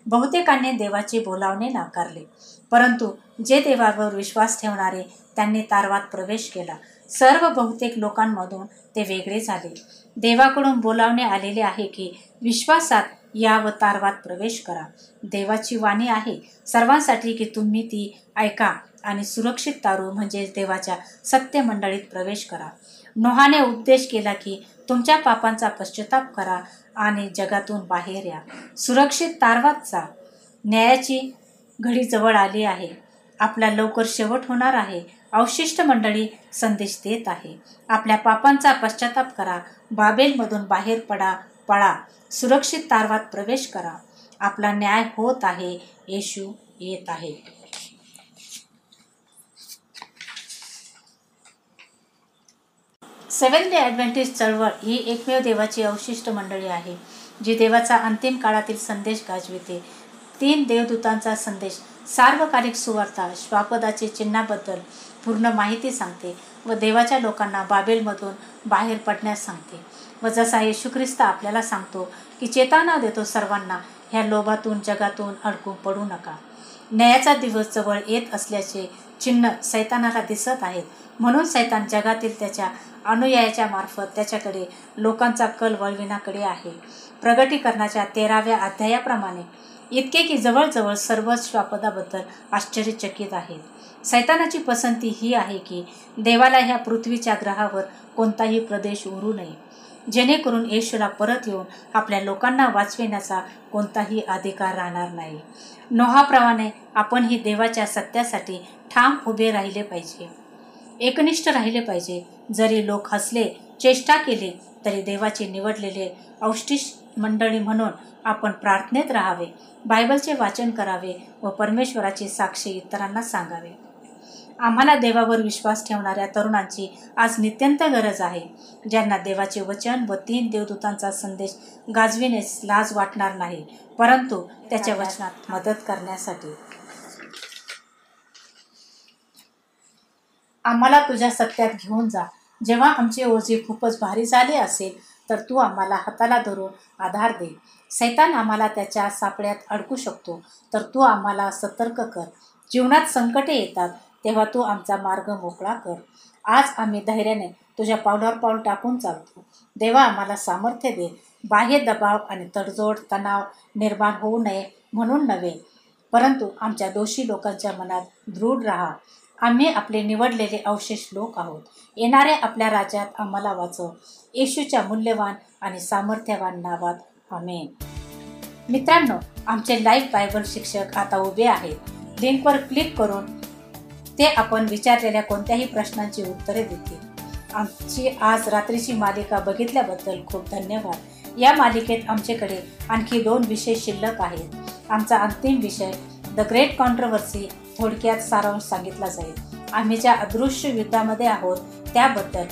Speaker 1: बहुतेकांनी देवाचे बोलावणे नाकारले. परंतु जे देवावर विश्वास ठेवणारे त्यांनी तारवात प्रवेश केला. सर्व बहुतेक लोकांमधून ते वेगळे झाले. देवाकडून बोलावणे आलेले आहे की विश्वासात या व तारवात प्रवेश करा. देवाची वाणी आहे सर्वांसाठी की तुम्ही ती ऐका आणि सुरक्षित तारू म्हणजेच देवाच्या सत्य मंडळीत प्रवेश करा. नोहाने उपदेश केला की तुमच्या पापांचा पश्चाताप करा आणि जगातून बाहेर या. सुरक्षित तारवात जा. न्यायाची घडी जवळ आली आहे. आपला लवकर शेवट होणार आहे. अवशिष्ट मंडळी संदेश देत आहे. आपल्या पापांचा पश्चाताप करा. बाबेलमधून बाहेर पडा पळा. सुरक्षित तारवात प्रवेश करा. आपला न्याय होत आहे. येशू येत आहे. सेवन डे ॲडव्हेंटेज चळवळ ही एकमेव देवाची अवशिष्ट मंडळी आहे जी देवाचा अंतिम काळातील संदेश गाजविते. तीन देवदूतांचा संदेश. सार्वकालिक सुवार्ता श्वापदाचे चिन्हाबद्दल पूर्ण माहिती सांगते व देवाच्या लोकांना बाबेलमधून बाहेर पडण्यास सांगते. व जसा येशू ख्रिस्त आपल्याला सांगतो की चेतना देतो सर्वांना ह्या लोभातून जगातून अडकून पडू नका. न्यायाचा दिवस जवळ येत असल्याचे चिन्ह सैतानाला दिसत आहेत. म्हणून सैतान जगातील त्याच्या अनुयायाच्या मार्फत त्याच्याकडे लोकांचा कल वळविण्याकडे आहे. प्रगटीकरणाच्या तेराव्या अध्यायाप्रमाणे इतके की जवळजवळ सर्वच स्वापदाबद्दल आश्चर्यचकित आहेत. सैतानाची पसंती ही आहे की देवाला ह्या पृथ्वीच्या ग्रहावर कोणताही प्रदेश उरू नये. जेणेकरून येशूला परत येऊन आपल्या लोकांना वाचविण्याचा कोणताही अधिकार राहणार नाही. नोहाप्रमाणे आपणही देवाच्या सत्यासाठी ठाम उभे राहिले पाहिजे. एकनिष्ठ राहिले पाहिजे. जरी लोक हसले चेष्टा केली तरी देवाचे निवडलेले औष्टिश मंडळी म्हणून आपण प्रार्थनेत राहावे बायबलचे वाचन करावे व परमेश्वराची साक्षी इतरांना सांगावे. आम्हाला देवावर विश्वास ठेवणाऱ्या तरुणांची आज नित्यंत गरज आहे ज्यांना देवाचे वचन व तीन देवदूतांचा संदेश गाजविण्यास लाज वाटणार नाही परंतु त्याच्या वचनात मदत करण्यासाठी. आम्हाला तुझ्या सत्यात घेऊन जा. जेव्हा आमचे ओझे खूपच भारी झाले असेल तर तू आम्हाला हाताला धरून आधार दे. सैतान आम्हाला त्याच्या सापड्यात अडकू शकतो तर तू आम्हाला सतर्क कर. जीवनात संकटे येतात तेव्हा तू आमचा मार्ग मोकळा कर. आज आम्ही धैर्याने तुझ्या पावलावर पाऊल टाकून चालतो. देवा आम्हाला सामर्थ्य दे. बाह्य दबाव आणि तडजोड तणाव निर्माण होऊ नये म्हणून नव्हे परंतु आमच्या दोषी लोकांच्या मनात दृढ राहा. आम्ही आपले निवडलेले अवशेष लोक आहोत. येणाऱ्या आपल्या राज्यात आम्हाला वाचव. येशूच्या मूल्यवान आणि सामर्थ्यवान नावात आमेन मित्रांनो आमचे लाईव्ह बायबल शिक्षक आता उभे आहेत. लिंकवर क्लिक करून ते आपण विचारलेल्या कोणत्याही प्रश्नांची उत्तरे देतील. आमची आज रात्रीची मालिका बघितल्याबद्दल खूप धन्यवाद. या मालिकेत आमच्याकडे आणखी दोन विषय शिल्लक आहेत. आमचा अंतिम विषय द ग्रेट कॉन्ट्रवर्सी थोडक्यात सारांश सांगितला जाईल. आम्ही ज्या अदृश्य युद्धामध्ये आहोत त्याबद्दल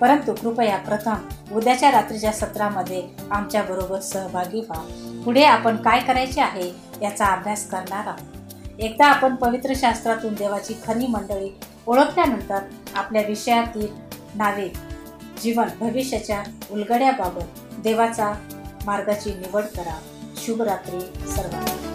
Speaker 1: परंतु कृपया प्रथम उद्याच्या रात्रीच्या सत्रामध्ये आमच्याबरोबर सहभागी व्हा. पुढे आपण काय करायचे आहे याचा अभ्यास करणार आहोत. एकदा आपण पवित्र शास्त्रातून देवाची खरी मंडळी ओळखल्यानंतर आपल्या विषयातील नावे जीवन भविष्याच्या उलगड्याबाबत देवाचा मार्गाची निवड करा. शुभरात्री सर्वांना.